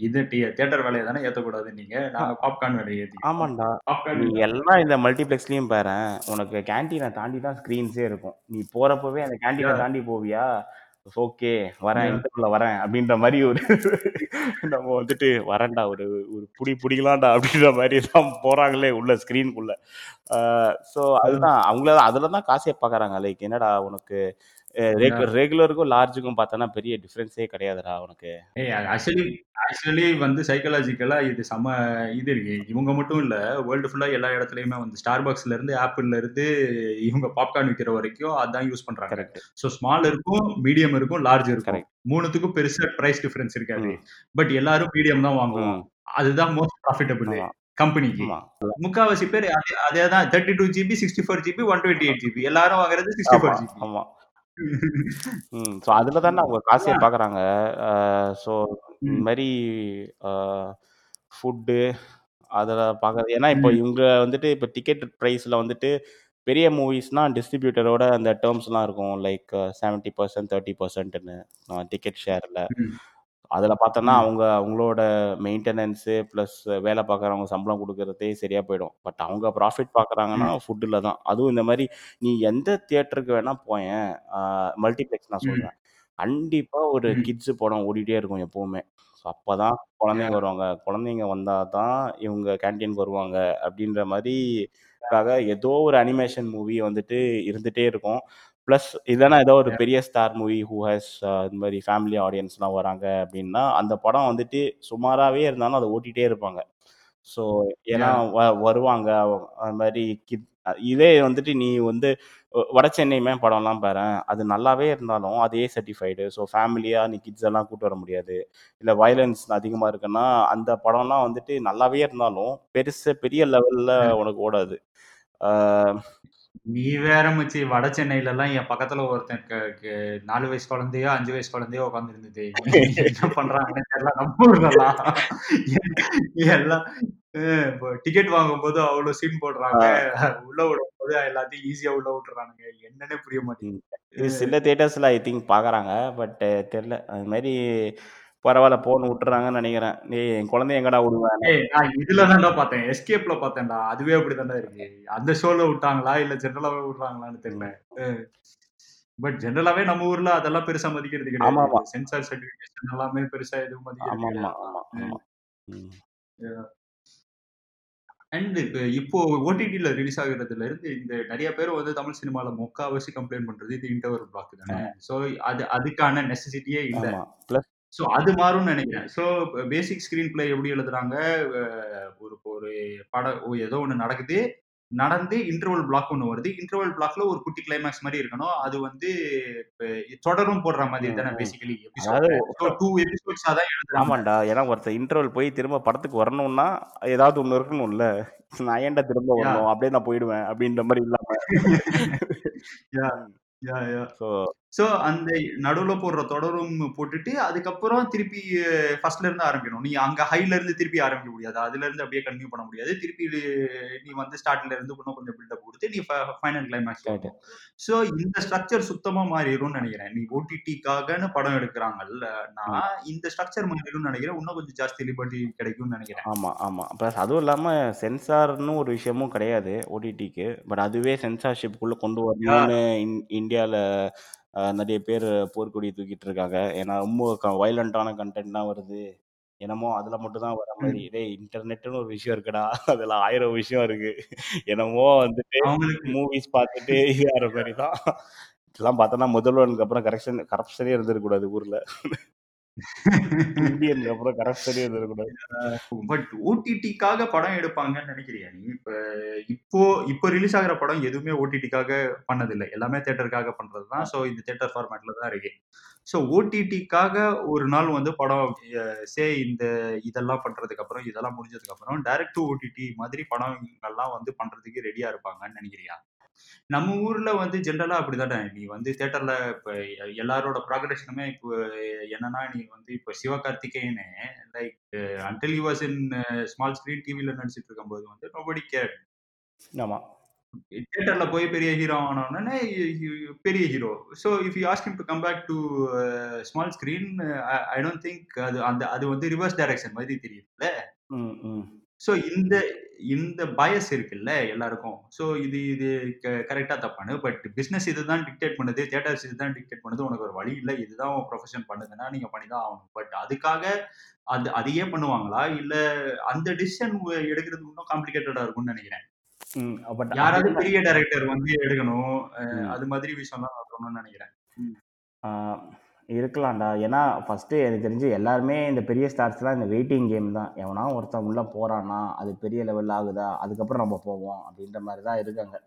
இது தியேட்டர் வேலையை தானே ஏற்றக்கூடாது நீங்க நாங்க பாப்கார்ன் வேலையை ஏற்றி ஆமாண்டா பாப்கார்ன் நீ எல்லாம் இந்த மல்டிப்ளெக்ஸ்லயும் பாரு உனக்கு கேன்டீனை தாண்டி தான் ஸ்க்ரீன்ஸே இருக்கும் நீ போறப்பவே அந்த கேன்டீனை தாண்டி போவியா ஓகே வரேன் இன்டர்வியூல வரேன் அப்படின்ற மாதிரி ஒரு நம்ம வந்துட்டு வரேன்டா ஒரு ஒரு புடி புடிக்கலாம்டா அப்படின்ற மாதிரி தான் போறாங்களே உள்ள ஸ்க்ரீனுக்குள்ள ஸோ அதுதான் அவங்கள அதுலதான் தான் காசே பார்க்குறாங்க லைக் என்னடா உனக்கு ரெகுலருக்கும் லார்ஜுக்கும் பார்த்தோன்னா பெரிய டிஃப்ரென்ஸே கிடையாதுடா உனக்கு ஆக்சுவலி ஆக்சுவலி வந்து சைக்கலாஜிக்கலா இது சம இது இருக்கு இவங்க மட்டும் இல்ல வேர்ல்டு ஃபுல்லா எல்லா இடத்துலயுமே வந்து ஸ்டார் பாக்ஸ்ல இருந்து ஆப்பிள்ல இருந்து இவங்க பாப்கார்ன் விற்கிற வரைக்கும் அதான் யூஸ் பண்றாங்க ஸோ ஸ்மால் இருக்கும் மீடியம் இருக்கும் லார்ஜ் இருக்கும் மூணுத்துக்கும் பெருசா பிரைஸ் டிஃபரன்ஸ் இருக்காது பட் எல்லாரும் மீடியம் தான் வாங்குவோம் அதுதான் மோஸ்ட் ப்ராஃபிட்டபிள் கம்பெனிக்கு முக்காவாசி பேர் அதே தான் thirty two GB sixty four GB one twenty eight GB எல்லாரும் வாங்குறது சிக்ஸ்டி ஃபோர் ஜிபி ம். ஸோ அதுல தானே அவங்க காசே அதான். பார்க்குறாங்க. ஸோ இந்த மாதிரி ஃபுட்டு அதுல பார்க்குறது ஏன்னா, இப்போ இவங்க வந்துட்டு இப்போ டிக்கெட் பிரைஸ்ல வந்துட்டு பெரிய மூவிஸ்னா டிஸ்ட்ரிபியூட்டரோட அந்த டெர்ம்ஸ்லாம் இருக்கும். லைக் செவன்ட்டி 70% தேர்ட்டி பர்சன்ட்னு டிக்கெட் ஷேர்ல. அதில் பார்த்தோன்னா அவங்க அவங்களோட மெயின்டெனன்ஸு ப்ளஸ் வேலை பார்க்குறவங்க சம்பளம் கொடுக்குறதே சரியாக போயிடும் பட் அவங்க ப்ராஃபிட் பார்க்குறாங்கன்னா ஃபுட்டில் தான் அதுவும் இந்த மாதிரி நீ எந்த தியேட்டருக்கு வேணால் போயேன் மல்டிப்ளெக்ஸ் நான் சொல்கிறேன் கண்டிப்பாக ஒரு கிட்ஸு படம் ஓடிட்டே இருக்கும் எப்போவுமே ஸோ அப்போ தான் குழந்தைங்க வருவாங்க குழந்தைங்க வந்தால் தான் இவங்க கேன்டீன் வருவாங்க அப்படின்ற மாதிரி ஏதோ ஒரு அனிமேஷன் மூவி வந்துட்டு இருந்துகிட்டே இருக்கும் ப்ளஸ் இதெல்லாம் ஏதோ ஒரு பெரிய ஸ்டார் மூவி ஹூ ஹேஸ் இந்த மாதிரி ஃபேமிலி ஆடியன்ஸ்லாம் வராங்க அப்படின்னா அந்த படம் வந்துட்டு சுமாராகவே இருந்தாலும் அதை ஓட்டிகிட்டே இருப்பாங்க ஸோ ஏன்னா வ வருவாங்க அது மாதிரி கிட் இதே வந்துட்டு நீ வந்து வட சென்னையுமே படம்லாம் பாரு அது நல்லாவே இருந்தாலும் அது ஏ சர்டிஃபைடு ஸோ ஃபேமிலியாக நீ கிட்ஸ் எல்லாம் கூட்டு வர முடியாது இல்லை வயலன்ஸ் அதிகமாக இருக்குன்னா அந்த படம்லாம் வந்துட்டு நல்லாவே இருந்தாலும் பெருசு பெரிய லெவலில் உனக்கு ஓடாது நீ வேற மச்சி வட சென்னையில எல்லாம் என் பக்கத்துல ஒருத்தன் நாலு வயசு குழந்தையோ அஞ்சு வயசு குழந்தையோ உட்காந்து இருந்தது என்ன பண்றாங்க எல்லாம் டிக்கெட் வாங்கும் போது அவ்வளவு சீன் போடுறாங்க உள்ள விடும் போது எல்லாத்தையும் ஈஸியா உள்ள விட்டுறானுங்க என்னன்னு புரிய மாட்டேங்குது சில தியேட்டர்ஸ்ல ஐ திங்க் பாக்குறாங்க பட் தெரியல அது மாதிரி பரவாயில்ல போன்னு விட்டுறாங்கன்னு நினைக்கிறேன் ஏய் என் குழந்தை எங்கடா விடுவேன் நான் இதுல தான்டா பார்த்தேன் எஸ்கேப்ல பார்த்தேன்டா அதுவே அப்படி தான்டா இருக்கு அந்த ஷோல விட்டாங்களா இல்ல ஜென்ரலாவே விடுறாங்களான்னு தெரியல பட் ஜென்ரலாவே நம்ம ஊர்ல அதெல்லாம் பெருசா மதிக்கிறது கிடையாது சென்சார் சர்டிபிகேஷன் எல்லாமே பெருசா எதுவும் மதிக்கிறது அண்ட் இப்போ ஓடிடில ரிலீஸ் ஆகுறதுல இருந்து இந்த நிறைய பேர் வந்து தமிழ் சினிமால முக்காவாசி கம்ப்ளைண்ட் பண்றது இது இன்டர்வர் பிளாக் தானே ஸோ அது அதுக்கான நெசசிட்டியே இல்லை ஸோ அது மாறும்னு நினைக்கிறேன் ஸோ பேசிக் ஸ்க்ரீன் பிளே எப்படி எழுதுறாங்க ஒரு ஒரு படம் ஏதோ ஒன்று நடக்குது நடந்து இன்டர்வல் பிளாக் ஒன்று வருது இன்டர்வல் பிளாக்ல ஒரு குட்டி கிளைமேக்ஸ் மாதிரி இருக்கணும் அது வந்து தொடரும் போடுற மாதிரி தானே பேசிக்கலி டூ எபிசோட்ஸா தான் ஆமாண்டா ஏன்னா ஒருத்தர் இன்டர்வல் போய் திரும்ப படத்துக்கு வரணும்னா ஏதாவது ஒன்று இல்ல நான் ஏன்டா திரும்ப வரணும் அப்படியே நான் போயிடுவேன் அப்படின்ற மாதிரி இல்லாம சோ, அந்த நடுவுல போடுற தொடரும் போட்டுட்டு, அதுக்கப்புறம் திருப்பி ஃபர்ஸ்ட்ல இருந்து ஆரம்பிக்கணும். நீ அங்க ஹைல இருந்து திருப்பி ஆரம்பிக்க முடியாது. அதுல இருந்து அப்படியே கன்டின்யூ பண்ண முடியாது. திருப்பி நீ வந்து ஸ்டார்டிங்ல இருந்து இன்னும் கொஞ்சம் பில்டப் கொடுத்து நீ ஃபைனல் கிளைமேக்ஸ் கரெக்ட். ஸோ இந்த ஸ்ட்ரக்சர் சுத்தமா மாறிடும்னு நினைக்கிறேன் நீ ஓடிடிக்காகன்னு படம் எடுக்குறாங்கல்லன்னா, நான் இந்த ஸ்ட்ரக்சர் மாறிடும்னு நினைக்கிறேன் இன்னும் கொஞ்சம் ஜாஸ்தி லிபர்ட்டி கிடைக்கும்னு நினைக்கிறேன் ஆமா, ஆமா. பிளஸ் அதுவும் இல்லாம சென்சார்னு ஒரு விஷயமும் கிடையாது, ஓடிடிக்கு. பட் அதுவே சென்சார்ஷிப்குள்ள கொண்டு வரணும்னு இந்தியாவில் நிறைய பேர் போர்க்கொடியை தூக்கிட்டு இருக்காங்க ஏன்னா ரொம்ப கண்டென்ட் தான் வருது என்னமோ அதில் மட்டும்தான் வர மாதிரி இதே இன்டர்நெட்னு ஒரு விஷயம் இருக்குடா அதில் ஆயிரம் விஷயம் இருக்கு என்னமோ வந்துட்டு மூவிஸ் பார்த்துட்டு இது மாதிரி தான் இதெல்லாம் பார்த்தோன்னா முதல்வனுக்கு அப்புறம் கரெக்ஷன் கரப்ஷனே இருந்திருக்கூடாது ஊரில் இந்தியன் அப்புறம் கரப்ஷனே இருந்துடக்கூடாது பட் ஓடிடிக்காக படம் எடுப்பாங்கன்னு நினைக்கிறியா நீ இப்ப இப்போ இப்போ ரிலீஸ் ஆகிற படம் எதுவுமே ஓடிடிக்காக பண்ணதில்லை எல்லாமே தேட்டருக்காக பண்றது தான் ஸோ இந்த தேட்டர் ஃபார்மேட்ல தான் இருக்கு ஸோ ஓடிடிக்காக ஒரு நாள் வந்து படம் சே இந்த இதெல்லாம் பண்றதுக்கு அப்புறம் இதெல்லாம் முடிஞ்சதுக்கு அப்புறம் டைரக்ட் ஓடிடி மாதிரி படங்கள்லாம் வந்து பண்றதுக்கு ரெடியா இருப்பாங்கன்னு நினைக்கிறியா நம்ம ஊர்ல வந்து ஜென்ரலா அப்படிதான் நீ வந்து தேட்டர்ல இப்ப எல்லாரோட ப்ராக்ரஷனுமே இப்போ என்னன்னா நீ வந்து இப்ப Sivakarthikeyan like until you was in small screen டிவில நடிச்சிட்டு இருக்கும்போது வந்து நோபடி கேர் ஆமா தியேட்டர்ல போய் பெரிய ஹீரோ ஆனோடனே பெரிய hero so if you ask him to come back to small screen I don't think அது அந்த அது வந்து ரிவர்ஸ் டைரக்ஷன் மாதிரி தெரியும்ல ஸோ இந்த இந்த பயஸ் இருக்குல்ல எல்லாருக்கும். ஸோ இது இது கரெக்டாக தப்பானு பட் பிசினஸ் இதுதான் டிக்டேட் பண்ணுது. தியேட்டர்ஸ் இதுதான் டிக்டேட் பண்ணுது. உனக்கு ஒரு வழி இல்ல. இதுதான் உன் ப்ரொஃபஷன் பண்ணுதுன்னா, நீங்க பண்ணிதான் ஆகணும். பட் அதுக்காக அது அதையே பண்ணுவாங்களா? இல்ல அந்த டிசிஷன் எடுக்கிறது இன்னும் காம்ப்ளிகேட்டடாக இருக்கும்னு நினைக்கிறேன் பட் யாராவது பெரிய டைரக்டர் வந்து எடுக்கணும். அது மாதிரி விஷயம்லாம் வரணும்னு நெனைக்கிறேன். நினைக்கிறேன் இருக்கலாம்டா ஏன்னா ஃபஸ்ட்டு எனக்கு தெரிஞ்சு எல்லாருமே இந்த பெரிய ஸ்டார்ஸ்லாம் இந்த வெயிட்டிங் கேம் தான் எவனா ஒருத்தன் உள்ளே போகிறானா அது பெரிய லெவலில் ஆகுதா அதுக்கப்புறம் நம்ம போவோம் அப்படின்ற மாதிரி தான் இருக்காங்க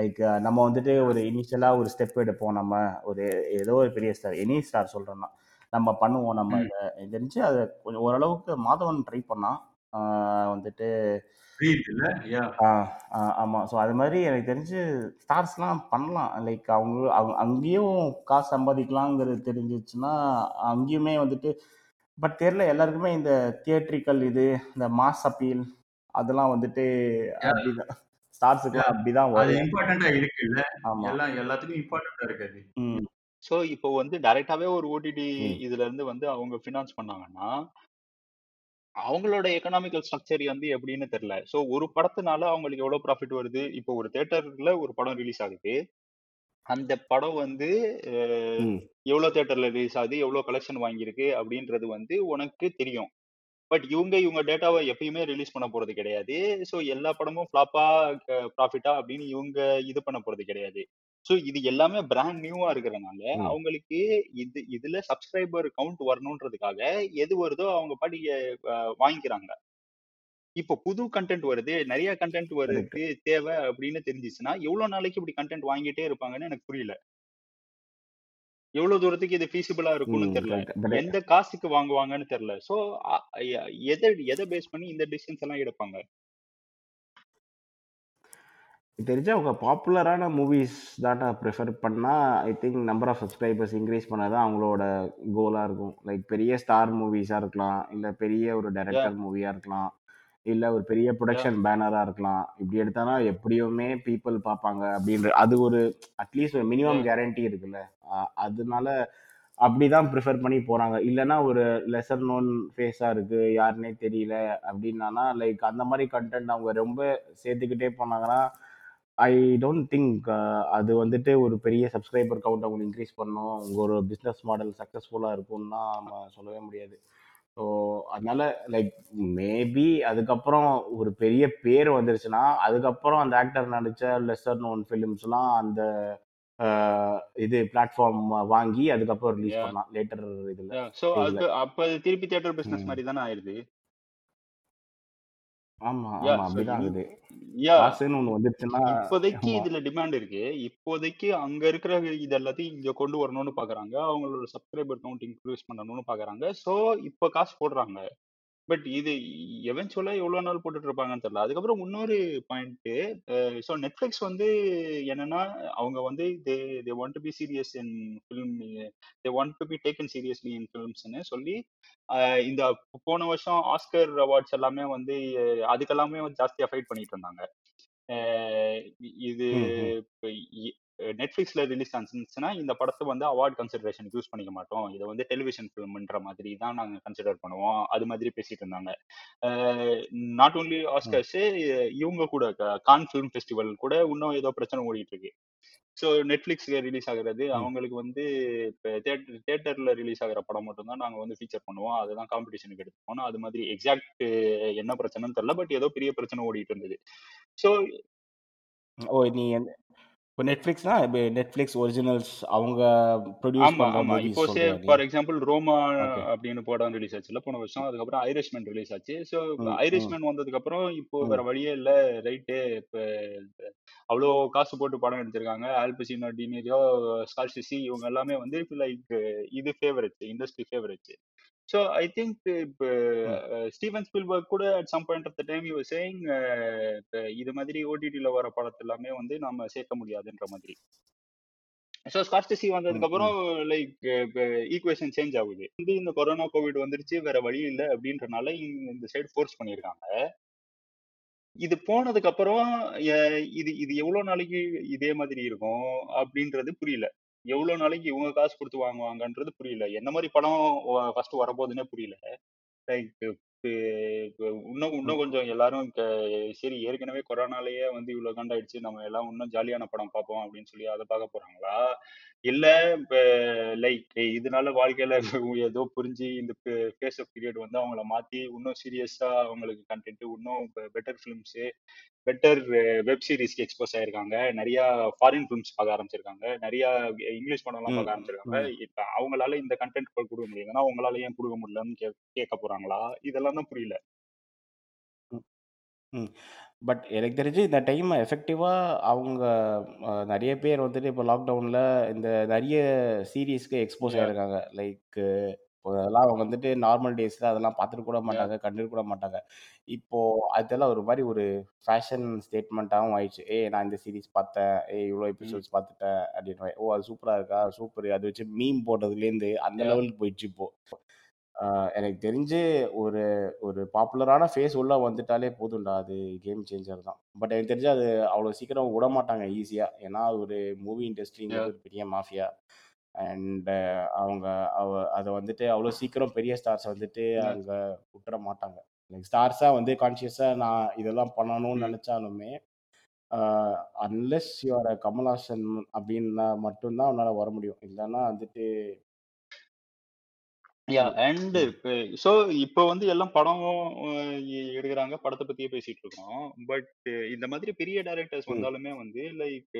லைக் நம்ம வந்துட்டு ஒரு இனிஷியலாக ஒரு ஸ்டெப் எடுப்போம் நம்ம ஒரு ஏதோ ஒரு பெரிய ஸ்டார் எனி ஸ்டார் சொல்கிறோன்னா நம்ம பண்ணுவோம் நம்ம இதை தெரிஞ்சு அதை கொஞ்சம் ஓரளவுக்கு மாதவன் ட்ரை பண்ணால் வந்துட்டு ஆமா ஸோ அது மாதிரி எனக்கு தெரிஞ்சு ஸ்டார்ஸ்லாம் பண்ணலாம் லைக் அவங்க அவங்க அங்கேயும் காசு சம்பாதிக்கலாங்கிறது தெரிஞ்சிச்சுன்னா அங்கேயுமே வந்துட்டு பட் தெரியல எல்லாருக்குமே இந்த தியேட்ரிக்கல் இது இந்த மாஸ் அப்பீல் அதெல்லாம் வந்துட்டு அப்படிதான் ஸ்டார்ஸுக்கு அப்படிதான் வரும் இம்பார்ட்டண்டா இருக்குல்ல எல்லாம் எல்லாத்துக்கும் இம்பார்ட்டண்டா இருக்காது சோ இப்போ வந்து டைரக்டாவே ஒரு ஓடிடி இதுல இருந்து வந்து அவங்க ஃபினான்ஸ் பண்ணாங்கன்னா அவங்களோட எக்கனாமிக்கல் ஸ்ட்ரக்சர் வந்து எப்படின்னு தெரியல ஸோ ஒரு படத்தினால அவங்களுக்கு எவ்வளோ ப்ராஃபிட் வருது இப்போ ஒரு தேட்டர்ல ஒரு படம் ரிலீஸ் ஆகுது அந்த படம் வந்து எவ்வளோ தேட்டர்ல ரிலீஸ் ஆகுது எவ்வளோ கலெக்ஷன் வாங்கியிருக்கு அப்படின்றது வந்து உனக்கு தெரியும் பட் இவங்க இவங்க டேட்டாவை எப்பயுமே ரிலீஸ் பண்ண போறது கிடையாது ஸோ எல்லா படமும் ஃப்ளாப்பா ப்ராஃபிட்டா அப்படின்னு இவங்க இது பண்ண போறது கிடையாது சோ இது எல்லாமே பிராண்ட் நியூவா இருக்கிறனால அவங்களுக்கு இது இதுல சப்ஸ்கிரைபர் கவுண்ட் வரணும்ன்றதுக்காக எது வருதோ அவங்க படிக்க வாங்கிக்கிறாங்க இப்போ புது கண்டென்ட் வருது நிறைய கண்டென்ட் வருது தேவை அப்படின்னு தெரிஞ்சிச்சுன்னா எவ்வளவு நாளைக்கு இப்படி கண்டென்ட் வாங்கிட்டே இருப்பாங்கன்னு எனக்கு புரியல எவ்வளவு தூரத்துக்கு இது ஃபீஸிபிளா இருக்கும்னு தெரியல எந்த காசுக்கு வாங்குவாங்கன்னு தெரியல சோ எதை எதை பேஸ் பண்ணி இந்த டிசிஷன்ஸ் எல்லாம் எடுப்பாங்க தெரிஞ்சா அவங்க பாப்புலரான மூவிஸ் தான்டா ப்ரிஃபர் பண்ணால் I think number of subscribers increase பண்ண தான் அவங்களோட கோலாக இருக்கும் லைக் பெரிய ஸ்டார் மூவிஸாக இருக்கலாம் இல்லை பெரிய ஒரு டைரக்டர் மூவியாக இருக்கலாம் இல்லை ஒரு பெரிய ப்ரொடக்ஷன் பேனராக இருக்கலாம் இப்படி எடுத்தானா எப்படியுமே பீப்புள் பார்ப்பாங்க அப்படின்ற அது ஒரு அட்லீஸ்ட் ஒரு மினிமம் கேரண்டி இருக்குல்ல அதனால அப்படி தான் ப்ரிஃபர் பண்ணி போகிறாங்க இல்லைனா ஒரு லெசர் நோன் ஃபேஸாக இருக்குது யாருன்னே தெரியல அப்படின்னா லைக் அந்த மாதிரி கண்டென்ட் அவங்க ரொம்ப சேர்த்துக்கிட்டே போனாங்கன்னா ஐ டோன்ட் திங்க் அது வந்துட்டு ஒரு பெரிய சப்ஸ்கிரைபர் கவுண்ட் அவங்க இன்க்ரீஸ் பண்ணோம் அவங்க ஒரு பிஸ்னஸ் மாடல் சக்ஸஸ்ஃபுல்லாக இருக்கும்னா நம்ம சொல்லவே முடியாது ஸோ அதனால லைக் மேபி அதுக்கப்புறம் ஒரு பெரிய பேர் வந்துருச்சுன்னா அதுக்கப்புறம் அந்த ஆக்டர் நடித்த லெசர் நோன் ஃபிலிம்ஸ்லாம் அந்த இது பிளாட்ஃபார்ம் வாங்கி அதுக்கப்புறம் ரிலீஸ் பண்ணலாம் லேட்டர் இதில் ஸோ அது அப்போ திருப்பி தேட்டர் பிஸ்னஸ் மாதிரி தானே ஆயிடுது ஆமா அப்படிதான் ஒண்ணு இப்போதைக்கு இதுல டிமாண்ட் இருக்கு இப்போதைக்கு அங்க இது எல்லாத்தையும் இங்க கொண்டு வரணும்னு பாக்குறாங்க அவங்களோட சப்ஸ்கிரைபர் கவுண்ட் இன்க்ரீஸ் பண்ணணும்னு பாக்குறாங்க சோ இப்ப காசு போடுறாங்க பட் இது எவென்ச்சுவலா எவ்வளவு நாள் போட்டுட்டு இருப்பாங்கன்னு தெரியல அதுக்கப்புறம் இன்னொரு பாயிண்ட் ஸோ நெட்ஃபிளிக்ஸ் வந்து என்னன்னா அவங்க வந்து they they want to be serious in film they want to be taken seriously in ஃபிலிம்ஸ்னு சொல்லி இந்த போன வருஷம் ஆஸ்கர் அவார்ட்ஸ் எல்லாமே வந்து அதுக்கெல்லாமே ஜாஸ்தியா ஃபைட் பண்ணிட்டு இருந்தாங்க இது நெட்ஃபிளிக்ஸ்ல ரிலீஸ் ஆச்சுன்னா இந்த படத்தை வந்து அவார்ட் கன்சிடரேஷனுக்கு யூஸ் பண்ணிக்க மாட்டோம் இதை வந்து டெலிவிஷன் ஃபிலிம்ன்ற மாதிரி தான் நாங்கள் கன்சிடர் பண்ணுவோம் அது மாதிரி பேசிட்டு இருந்தாங்க நாட் ஓன்லி ஆஸ்கர்ஸ் இவங்க கூட கான் ஃபிலிம் ஃபெஸ்டிவல் கூட இன்னும் ஏதோ பிரச்சனை ஓடிட்டு இருக்கு ஸோ நெட்ஃப்ளிக்ஸ்ல ரிலீஸ் ஆகுறது அவங்களுக்கு வந்து இப்போ தேட்டர் தேட்டரில் ரிலீஸ் ஆகிற படம் மட்டும்தான் நாங்கள் வந்து ஃபீச்சர் பண்ணுவோம் அதுதான் காம்படிஷனுக்கு எடுத்துப்போம் அது மாதிரி எக்ஸாக்ட் என்ன பிரச்சனைன்னு தெரில பட் ஏதோ பெரிய பிரச்சனை ஓடிட்டு இருந்தது ஸோ ஓ நீ இப்போ நெட்ஃப்ளிக்ஸ்னா இப்போ நெட்ஃப்ளிக்ஸ் ஒரிஜினல்ஸ் அவங்க ப்ரொடியூஸ் பண்ணுவாங்க இப்போ சே ஃபார் எக்ஸாம்பிள் ரோமா அப்படின்னு படம் ரிலீஸ் ஆச்சு இல்லை போன வருஷம் அதுக்கப்புறம் ஐரிஷ்மேன் ரிலீஸ் ஆச்சு ஸோ ஐரிஷ்மேன் வந்ததுக்கப்புறம் இப்போ வேற வழியே இல்லை ரைட்டு இப்போ அவ்வளோ காசு போட்டு படம் எடுத்திருக்காங்க ஆல்பசினோ டிமேரியோ ஸ்கால்சிசி இவங்க எல்லாமே வந்து லைக் இது favourite industry favourite so I think இப்போ ஸ்டீவன் ஸ்பில்பர்க் கூட at some point of the time you saying இது மாதிரி ஓடிடியில் வர படத்து எல்லாமே வந்து நம்ம சேர்க்க முடியாதுன்ற மாதிரி ஸோ ஸ்காஸ்டிசி வந்ததுக்கப்புறம் லைக் ஈக்குவேஷன் சேஞ்ச் ஆகுது வந்து இந்த கொரோனா கோவிட் வந்துருச்சு வேற வழி இல்லை அப்படின்றனால இந்த சைடு ஃபோர்ஸ் பண்ணியிருக்காங்க இது போனதுக்கப்புறம் இது இது எவ்வளோ நாளைக்கு இதே மாதிரி இருக்கும் அப்படின்றது புரியல எவ்வளவு நாளைக்கு இவங்க காசு கொடுத்து வாங்குவாங்கன்றது புரியல என்ன மாதிரி படம் ஃபர்ஸ்ட் வரப்போகுதுன்னே புரியல லைக் இன்னும் இன்னும் கொஞ்சம் எல்லாரும் சரி ஏற்கனவே கொரோனாலயே வந்து இவ்வளவு காண்டாயிடுச்சு நம்ம எல்லாம் இன்னும் ஜாலியான படம் பார்ப்போம் அப்படின்னு சொல்லி அதை பார்க்க போறாங்களா இல்ல லைக் இதனால வாழ்க்கையில ஏதோ புரிஞ்சு இந்த ஃபேஸ் ஆஃப் பீரியட் வந்து அவங்கள மாத்தி இன்னும் சீரியஸா அவங்களுக்கு கண்டென்ட் இன்னும் பெட்டர் ஃபிலிம்ஸ் பெட்டர் வெப் சீரிஸ்க்கு எக்ஸ்போஸ் ஆயிருக்காங்க நிறைய ஃபாரின் ஃபிலிம்ஸ் பார்க்க ஆரம்பிச்சிருக்காங்க நிறைய இங்கிலீஷ் படம்லாம் எல்லாம் பார்க்க ஆரம்பிச்சிருக்காங்க இப்ப அவங்களால இந்த கண்டென்ட் கொடுக்க முடியுதுன்னா அவங்களால ஏன் கொடுக்க முடியலன்னு கேட்க போறாங்களா இதெல்லாம் சொல்லலாம் புரியல. பட் எனக்கு தெரிஞ்சு இந்த டைம் எஃபெக்டிவாக அவங்க நிறைய பேர் வந்துட்டு இப்போ லாக்டவுன்ல இந்த நிறைய சீரீஸ்க்கு எக்ஸ்போஸ் ஆகியிருக்காங்க லைக் அதெல்லாம் இப்போ அதெல்லாம் வந்துட்டு நார்மல் டேஸில் அதெல்லாம் பார்த்துட்டு கூட மாட்டாங்க, கண்டுக்க கூட மாட்டாங்க. இப்போ அதெல்லாம் ஒரு மாதிரி ஒரு ஃபேஷன் ஸ்டேட்மெண்ட்டாகவும் ஆயிடுச்சு. ஏ நான் இந்த சீரிஸ் பார்த்தேன். ஏ இவ்வளோ எபிசோட்ஸ் பார்த்துட்டேன்" அப்படின்னு. "ஓ! அது சூப்பராக இருக்கா? சூப்பர் அது வச்சு மீம் போடுறதுலேருந்து அந்த லெவலுக்கு போயிடுச்சு இப்போ. எனக்கு தெரிஞ்சு ஒரு ஒரு பாப்புலரான ஃபேஸ் உள்ளே வந்துட்டாலே போதும்டா! அது கேம் சேஞ்சர் தான். பட் எனக்கு தெரிஞ்சு அது அவ்வளோ சீக்கிரம் மாட்டாங்க ஈஸியாக ஏன்னா ஒரு மூவி இண்டஸ்ட்ரிங்கிறது ஒரு பெரிய மாஃபியா. அண்ட் அவங்க அவ அதை வந்துட்டு அவ்வளோ சீக்கிரம் பெரிய ஸ்டார்ஸ் வந்துட்டு அங்கே விட்டுற மாட்டாங்க. லைக் ஸ்டார்ஸாக வந்து கான்ஷியஸாக நான் இதெல்லாம் பண்ணணும்னு நினச்சாலுமே unless you are a Kamal Haasan அப்படின்னா மட்டும்தான் அவனால் வர முடியும். இல்லைன்னா வந்துட்டு யா அண்ட் சோ இப்போ வந்து எல்லாம் படமும் எ- எடுக்குறாங்க படத்தை பத்தியே பேசிட்டு இருக்கோம் பட் இந்த மாதிரி பெரிய டைரக்டர்ஸ் வந்தாலுமே வந்து லைக்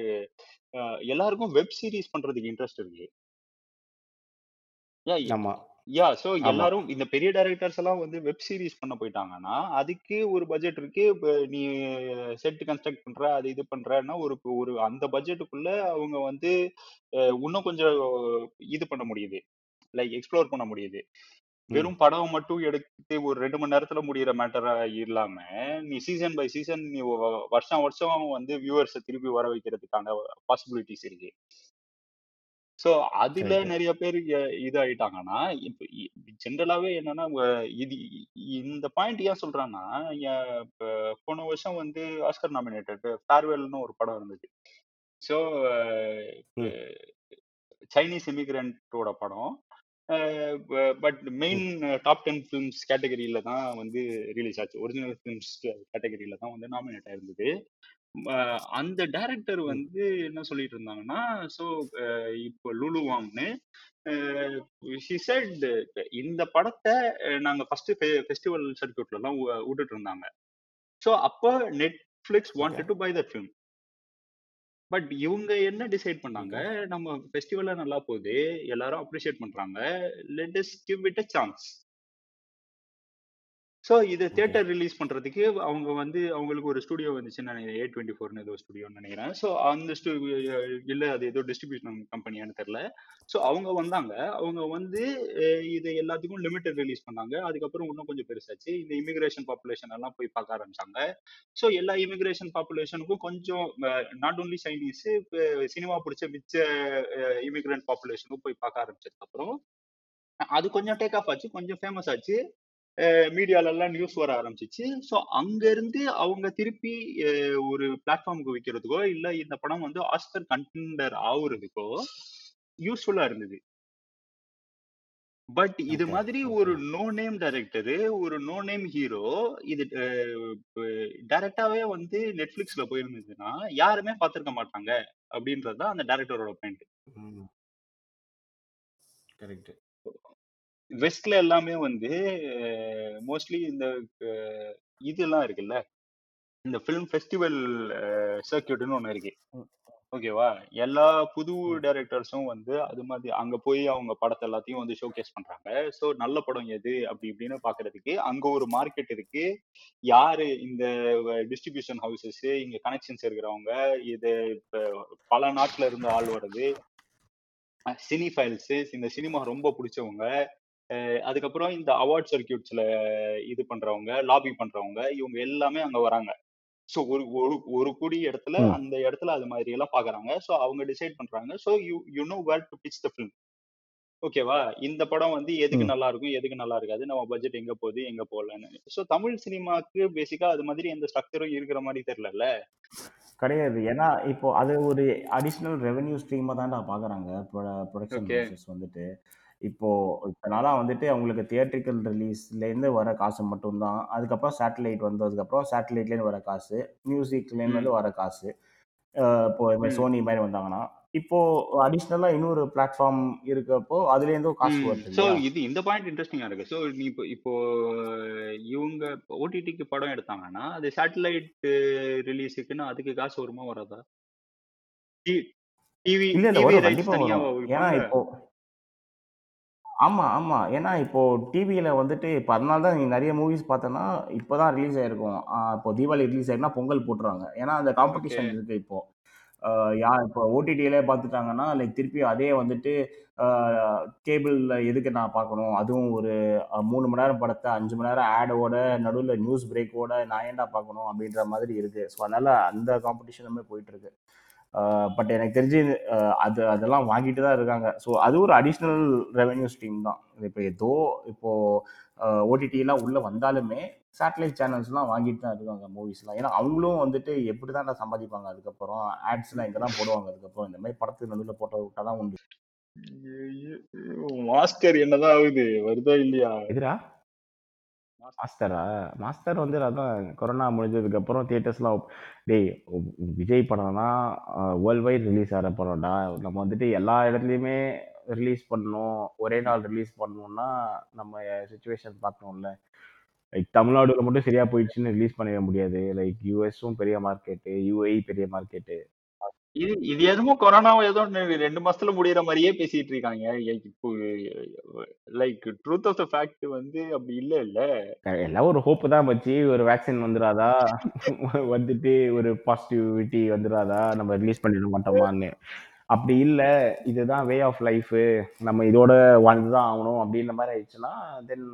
எல்லாருக்கும் வெப் சீரிஸ் பண்றதுக்கு இன்ட்ரெஸ்ட் இருக்கு யா ஆமாம் யா ஸோ எல்லாரும் இந்த பெரிய டைரக்டர்ஸ் எல்லாம் வந்து வெப் சீரிஸ் பண்ண போயிட்டாங்கன்னா அதுக்கு ஒரு பட்ஜெட் இருக்கு இப்ப நீ செட் கன்ஸ்ட்ரக்ட் பண்ற அது இது பண்றன்னா ஒரு ஒரு அந்த பட்ஜெட்டுக்குள்ள அவங்க வந்து இன்னும் கொஞ்சம் இது பண்ண முடியுது லைக் எக்ஸ்ப்ளோர் பண்ண முடியுது வெறும் படம் மட்டும் எடுத்து ஒரு ரெண்டு மணி நேரத்துல முடியிற மேட்டரா இல்லாம நீ சீசன் பை சீசன் நீ வருஷம் வருஷம் வந்து வியூவர்ஸ் திருப்பி வர வைக்கிறதுக்கான பாசிபிலிட்டிஸ் இருக்கு ஸோ அதுல நிறைய பேர் இதாயிட்டாங்கன்னா இப்போ ஜென்ரலாவே என்னன்னா இது இந்த பாயிண்ட் ஏன் சொல்றான்னா போன வருஷம் வந்து ஆஸ்கர் நாமினேட்டட் ஃபேர்வெல்னு ஒரு படம் இருந்தது ஸோ சைனீஸ் இமிகிரண்டோட படம் but main top ten films கேட்டகரியில தான் வந்து ரிலீஸ் ஆச்சு ஒரிஜினல் ஃபிலிம்ஸ் கேட்டகரியில தான் வந்து நாமினேட் ஆயிருந்தது அந்த டேரக்டர் வந்து என்ன சொல்லிட்டு இருந்தாங்கன்னா ஸோ இப்போ லுலுவாம்னு செட் இந்த படத்தை நாங்க ஃபர்ஸ்ட் ஃபெஸ்டிவல் சர்க்கியூட்ல விட்டுட்டு இருந்தாங்க ஸோ அப்போ Netflix wanted to buy the film but இவங்க என்ன டிசைட் பண்ணாங்க நம்ம ஃபெஸ்டிவல்ல நல்லா போகுது எல்லாரும் அப்ரிஷியேட் பண்றாங்க let us give it a chance so இது தேட்டர் ரிலீஸ் பண்ணுறதுக்கு அவங்க வந்து அவங்களுக்கு ஒரு ஸ்டுடியோ வந்துச்சுன்னு நினைக்கிறேன் ஏ டுவெண்ட்டி ஃபோர்னு ஏதோ ஸ்டுடியோன்னு நினைக்கிறேன் ஸோ அந்த ஸ்டுடியோ இல்லை அது ஏதோ டிஸ்ட்ரிபியூஷன் கம்பெனியானு தெரில ஸோ அவங்க வந்தாங்க அவங்க வந்து இது எல்லாத்துக்கும் லிமிட்டட் ரிலீஸ் பண்ணாங்க அதுக்கப்புறம் இன்னும் கொஞ்சம் பெருசாச்சு இந்த இமிகிரேஷன் பாப்புலேஷன் எல்லாம் போய் பார்க்க ஆரம்பிச்சாங்க ஸோ எல்லா இமிகிரேஷன் பாப்புலேஷனுக்கும் கொஞ்சம் நாட் ஓன்லி சைனீஸு சினிமா பிடிச்ச மிச்ச இமிகிரண்ட் பாப்புலேஷனுக்கும் போய் பார்க்க ஆரம்பிச்சதுக்கப்புறம் அது கொஞ்சம் டேக் ஆஃப் ஆச்சு கொஞ்சம் ஃபேமஸ் ஆச்சு மீடியாலெல்லாம் நியூஸ் வர ஆரம்பிச்சிச்சு ஸோ அங்கேருந்து அவங்க திருப்பி ஒரு பிளாட்ஃபார்முக்கு விற்கிறதுக்கோ இல்லை இந்த படம் வந்து ஆஸ்கர் கண்டெண்டர் ஆகுறதுக்கோ யூஸ்ஃபுல்லாக இருந்தது பட் இது மாதிரி ஒரு நோ நேம் டைரக்டரு ஒரு நோ நேம் ஹீரோ இது டைரக்டாவே வந்து நெட்ஃபிளிக்ஸ்ல போயிருந்ததுன்னா யாருமே பார்த்துருக்க மாட்டாங்க அப்படின்றது தான் அந்த டேரக்டரோட பாயிண்ட் கரெக்ட் வெஸ்ட்ல எல்லாமே வந்து மோஸ்ட்லி இந்த இதெல்லாம் இருக்குல்ல இந்த ஃபிலிம் ஃபெஸ்டிவல் சர்க்கியூட்னு ஒன்று இருக்கு ஓகேவா எல்லா புது டைரக்டர்ஸும் வந்து அது மாதிரி அங்க போய் அவங்க படத்தை எல்லாத்தையும் வந்து ஷோகேஸ் பண்றாங்க ஸோ நல்ல படம் எது அப்படி இப்படின்னு பாக்குறதுக்கு அங்க ஒரு மார்க்கெட் இருக்கு யாரு இந்த டிஸ்ட்ரிபியூஷன் ஹவுசஸ் இங்க கனெக்ஷன்ஸ் இருக்கிறவங்க இது பல நாட்டுல இருந்து ஆள் வர்றது சினி ஃபைல்ஸ் இந்த சினிமா ரொம்ப பிடிச்சவங்க அதுக்கப்புறம் இந்த அவார்ட் சர்க்கியூட்ஸ்ல இது பண்றவங்க லாபி பண்றவங்க இவங்க எல்லாமே அங்க வராங்க ஸோ ஒரு ஒரு ஒரு கூடிய இடத்துல அந்த இடத்துல அது மாதிரி எல்லாம் பாக்குறாங்க ஸோ அவங்க டிசைட் பண்றாங்க so you you know where to pitch the film ஓகேவா இந்த படம் வந்து எதுக்கு நல்லா இருக்கும் எதுக்கு நல்லா இருக்காது நம்ம பட்ஜெட் எங்க போகுது எங்க போகலன்னு ஸோ தமிழ் சினிமாக்கு பேசிக்கா அது மாதிரி எந்த ஸ்ட்ரக்சரும் இருக்கிற மாதிரி தெரியல கிடையாது ஏன்னா இப்போ அது ஒரு அடிஷ்னல் ரெவென்யூ ஸ்ட்ரீமா தான் பாக்குறாங்க ப்ரொடக்ஷன் வந்துட்டு இப்போ இப்போனால வந்துட்டு அவங்களுக்கு தியேட்ரிக்கல் ரிலீஸ்லேருந்து வர காசு மட்டும்தான் அதுக்கப்புறம் சேட்டலைட் வந்ததுக்கப்புறம் சேட்டலைட்லேருந்து வர காசு மியூசிக்லேருந்து வர காசு இப்போ சோனி மாதிரி வந்தாங்கன்னா இப்போ அடிஷ்னலா இன்னொரு பிளாட்ஃபார்ம் இருக்கப்போ அதுல இருந்து காசு வருது சோ இது இந்த பாயிண்ட் இன்ட்ரெஸ்டிங்கா இருக்கு சோ நீ இப்போ இப்போ இவங்க ஓடிடிக்கு படம் எடுத்தாங்கன்னா அது சேட்டலைட் ரிலீஸுக்குன்னு அதுக்கு காசு வருமா வராதா டிவி இல்ல இல்ல வரும் கண்டிப்பா வரும் ஏன்னா இப்போ ஆமாம் ஆமாம் ஏன்னா இப்போது டிவியில் வந்துட்டு இப்போ அதனால தான் நீங்கள் நிறைய மூவிஸ் பார்த்தோன்னா இப்போ தான் ரிலீஸ் ஆகிருக்கும் இப்போ தீபாவளி ரிலீஸ் ஆகிருக்குன்னா பொங்கல் போட்டுறாங்க ஏன்னா அந்த காம்படிஷன் இருக்குது இப்போது யார் இப்போ ஓடிடியிலே பார்த்துட்டாங்கன்னா லைக் திருப்பி அதே வந்துட்டு கேபிளில் எதுக்கு நான் பார்க்கணும் அதுவும் ஒரு மூணு மணி நேரம் படத்தை அஞ்சு மணி நேரம் ஆடோட நடுவில் நியூஸ் பிரேக்கோட நான் ஏன்டா பார்க்கணும் அப்படின்ற மாதிரி இருக்குது ஸோ அதனால் அந்த காம்படிஷனுமே போயிட்டுருக்கு பட் எனக்கு தெரிஞ்சு அது அதெல்லாம் வாங்கிட்டு தான் இருக்காங்க ஸோ அது ஒரு அடிஷ்னல் ரெவென்யூ ஸ்ட்ரீம் தான் இப்போ ஏதோ இப்போது ஓடிடிலாம் உள்ளே வந்தாலுமே சேட்டலைட் சேனல்ஸ்லாம் வாங்கிட்டு தான் இருக்காங்க மூவிஸ்லாம் ஏன்னா அவங்களும் வந்துட்டு எப்படி தான் சம்பாதிப்பாங்க அதுக்கப்புறம் ஆட்ஸ்லாம் இங்கே தான் போடுவாங்க அதுக்கப்புறம் இந்த மாதிரி படத்துக்கு நடுவில் போட்ட விட்டா தான் உண்டு மாஸ்டர் என்னதான் ஆகுது வருதா இல்லையா எதிரா மாஸ்டரா மாஸ்டர் வந்து அதான் கொரோனா முடிஞ்சதுக்கு அப்புறம் தியேட்டர்ஸ்லாம் டேய் விஜய் படம்னா வேர்ல்ட் வைட் ரிலீஸ் ஆகிற படம்டா நம்ம வந்துட்டு எல்லா இடத்துலையுமே ரிலீஸ் பண்ணணும் ஒரே நாள் ரிலீஸ் பண்ணணும்னா நம்ம சுச்சுவேஷன் பார்க்கணும்ல லைக் தமிழ்நாடுல மட்டும் சரியா போயிடுச்சுன்னு ரிலீஸ் பண்ணிட முடியாது லைக் யூஎஸும் பெரிய மார்க்கெட்டு யூஏஇ e பெரிய மார்க்கெட்டு இது இது எதுவும் கொரோனாவை ஏதோ ரெண்டு மாசத்துல முடியற மாதிரியே பேசிட்டு இருக்காங்க இப்போ like truth of the fact வந்து அப்படி இல்ல இல்ல எல்லாம் ஒரு ஹோப் தான் வச்சு ஒரு வேக்சின் வந்துடாதா வந்துட்டு ஒரு பாசிட்டிவிட்டி வந்துடாதா நம்ம ரிலீஸ் பண்ணிட மாட்டோமான்னு அப்படி இல்லை இதுதான் வே ஆஃப் லைஃப் நம்ம இதோட வாழ்ந்துதான் ஆகணும் அப்படின்ற மாதிரி ஆயிடுச்சுன்னா தென்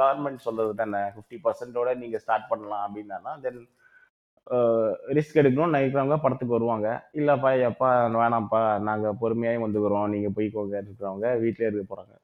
கவர்மெண்ட் சொல்றது தானே ஃபிஃப்டி பர்சன்டோட நீங்க ஸ்டார்ட் பண்ணலாம் அப்படின்னா தென் ரிஸ்க் எடுக்கணும்னு நினைக்கிறவங்க படத்துக்கு வருவாங்க இல்லைப்பா எப்பா வேணாம்ப்பா நாங்கள் பொறுமையாகவே வந்துக்கிறோம் நீங்கள் போய்க்கோங்க இருக்கிறவங்க வீட்டிலே இருக்க போகிறாங்க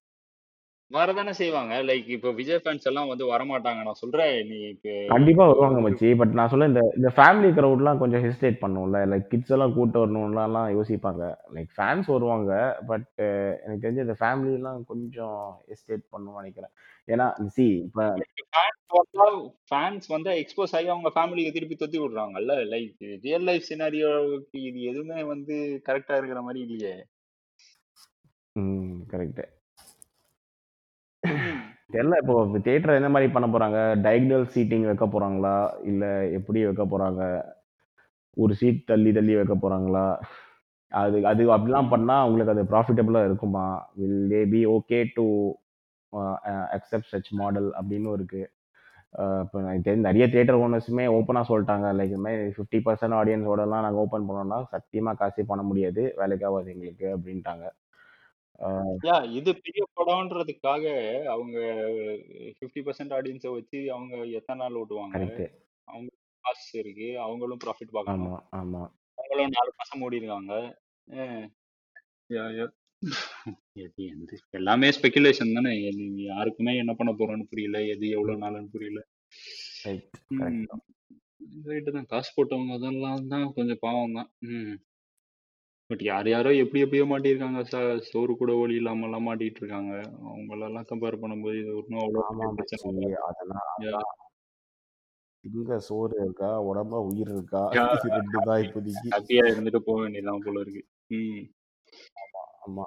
வரதானே செய்வாங்க. லைக் இப்போ விஜய் ஃபேன்ஸ் எல்லாம் வந்து வரமாட்டாங்க. நான் சொல்றேன் நீ இப்ப கண்டிப்பா வருவாங்க மச்சி. பட் நான் சொல்ல இந்த இந்த ஃபேமிலி கிரவுட்லாம் கொஞ்சம் ஹெசிடேட் பண்ணும்ல. லைக் கிட்ஸ் எல்லாம் கூட்டு வரணும்லாம்லாம் யோசிப்பாங்க. லைக் ஃபேன்ஸ் வருவாங்க. பட் எனக்கு தெரிஞ்சு இந்த ஃபேமிலிலாம் கொஞ்சம் ஹெசிடேட் பண்ணும்னு நினைக்கிறேன் ஏன்னா சி இப்ப ஃபேன்ஸ் வந்தா ஃபேன்ஸ் வந்தா எக்ஸ்போஸ் ஆகி அவங்க ஃபேமிலிய திருப்பி தொத்தி விடுறாங்கல்ல. லைக் ரியல் லைஃப் சினாரியோவுக்கு இது எதுவுமே வந்து கரெக்ட்டா இருக்கிற மாதிரி இல்லையே. ம். கரெக்ட்டு. தெரியல இப்போ தியேட்டர் என்ன மாதிரி பண்ண போறாங்க டயக்னல் சீட்டிங் வைக்க போறாங்களா இல்ல எப்படி வைக்க போறாங்க ஒரு சீட் தள்ளி தள்ளி வைக்க போறாங்களா அது அது அப்படிலாம் பண்ணா அவங்களுக்கு அது ப்ராஃபிட்டபிளா இருக்குமா will they be okay to accept such model அப்படின்னு இருக்கு இப்போ எனக்கு நிறைய தேட்டர் ஓனர்ஸுமே ஓப்பனாக சொல்லிட்டாங்க லைக் இந்த மாதிரி ஃபிஃப்டி பர்சன்ட் ஆடியன்ஸோடலாம் நாங்கள் ஓப்பன் பண்ணோம்னா சத்தியமாக காசே பண்ண முடியாது வேலைக்காக எங்களுக்கு அப்படின்ட்டாங்க ஆ. இது பெரிய படம்ன்றதுக்காக அவங்க ஃபிஃப்டி 50% ஆடியன்ஸ வச்சு அவங்க எத்தனை நாள் ஓட்டுவாங்க? கரெக்ட்டு. காசு இருக்கு. அவங்களும் ப்ராஃபிட் ஆமா, பார்க்கணும். ஆமா. அவங்களும் நாலு மாசம் ஓடிருக்காங்க. அ. எல்லாமே ஸ்பெகுலேஷன் தானே. எது யாருக்குமே என்ன பண்ண போறோம்ன்னு புரியல. எது எவ்ளோ ம். புரியல. ரைட். ம். தான். காசு போட்டவங்க அதெல்லாம் தான் கொஞ்சம் பாவம் தான். ம். பட் யார் யாரோ எப்படி எப்படியோ மாட்டியிருக்காங்க சார். சோறு கூட வழி இல்லாமல்லாம் மாட்டிட்டு இருக்காங்க. அவங்களெல்லாம் கம்பேர் பண்ணும்போது இது ஒண்ணும் அவ்வளோ பிரச்சனை அதெல்லாம் சோறு இருக்கா? உடம்பா உயிர் இருக்கா? ரெண்டு தான் இப்போதைக்கு. ஹேப்பியா இருந்துட்டு போக வேண்டியது போல இருக்கு. ம். ஆமா, ஆமா.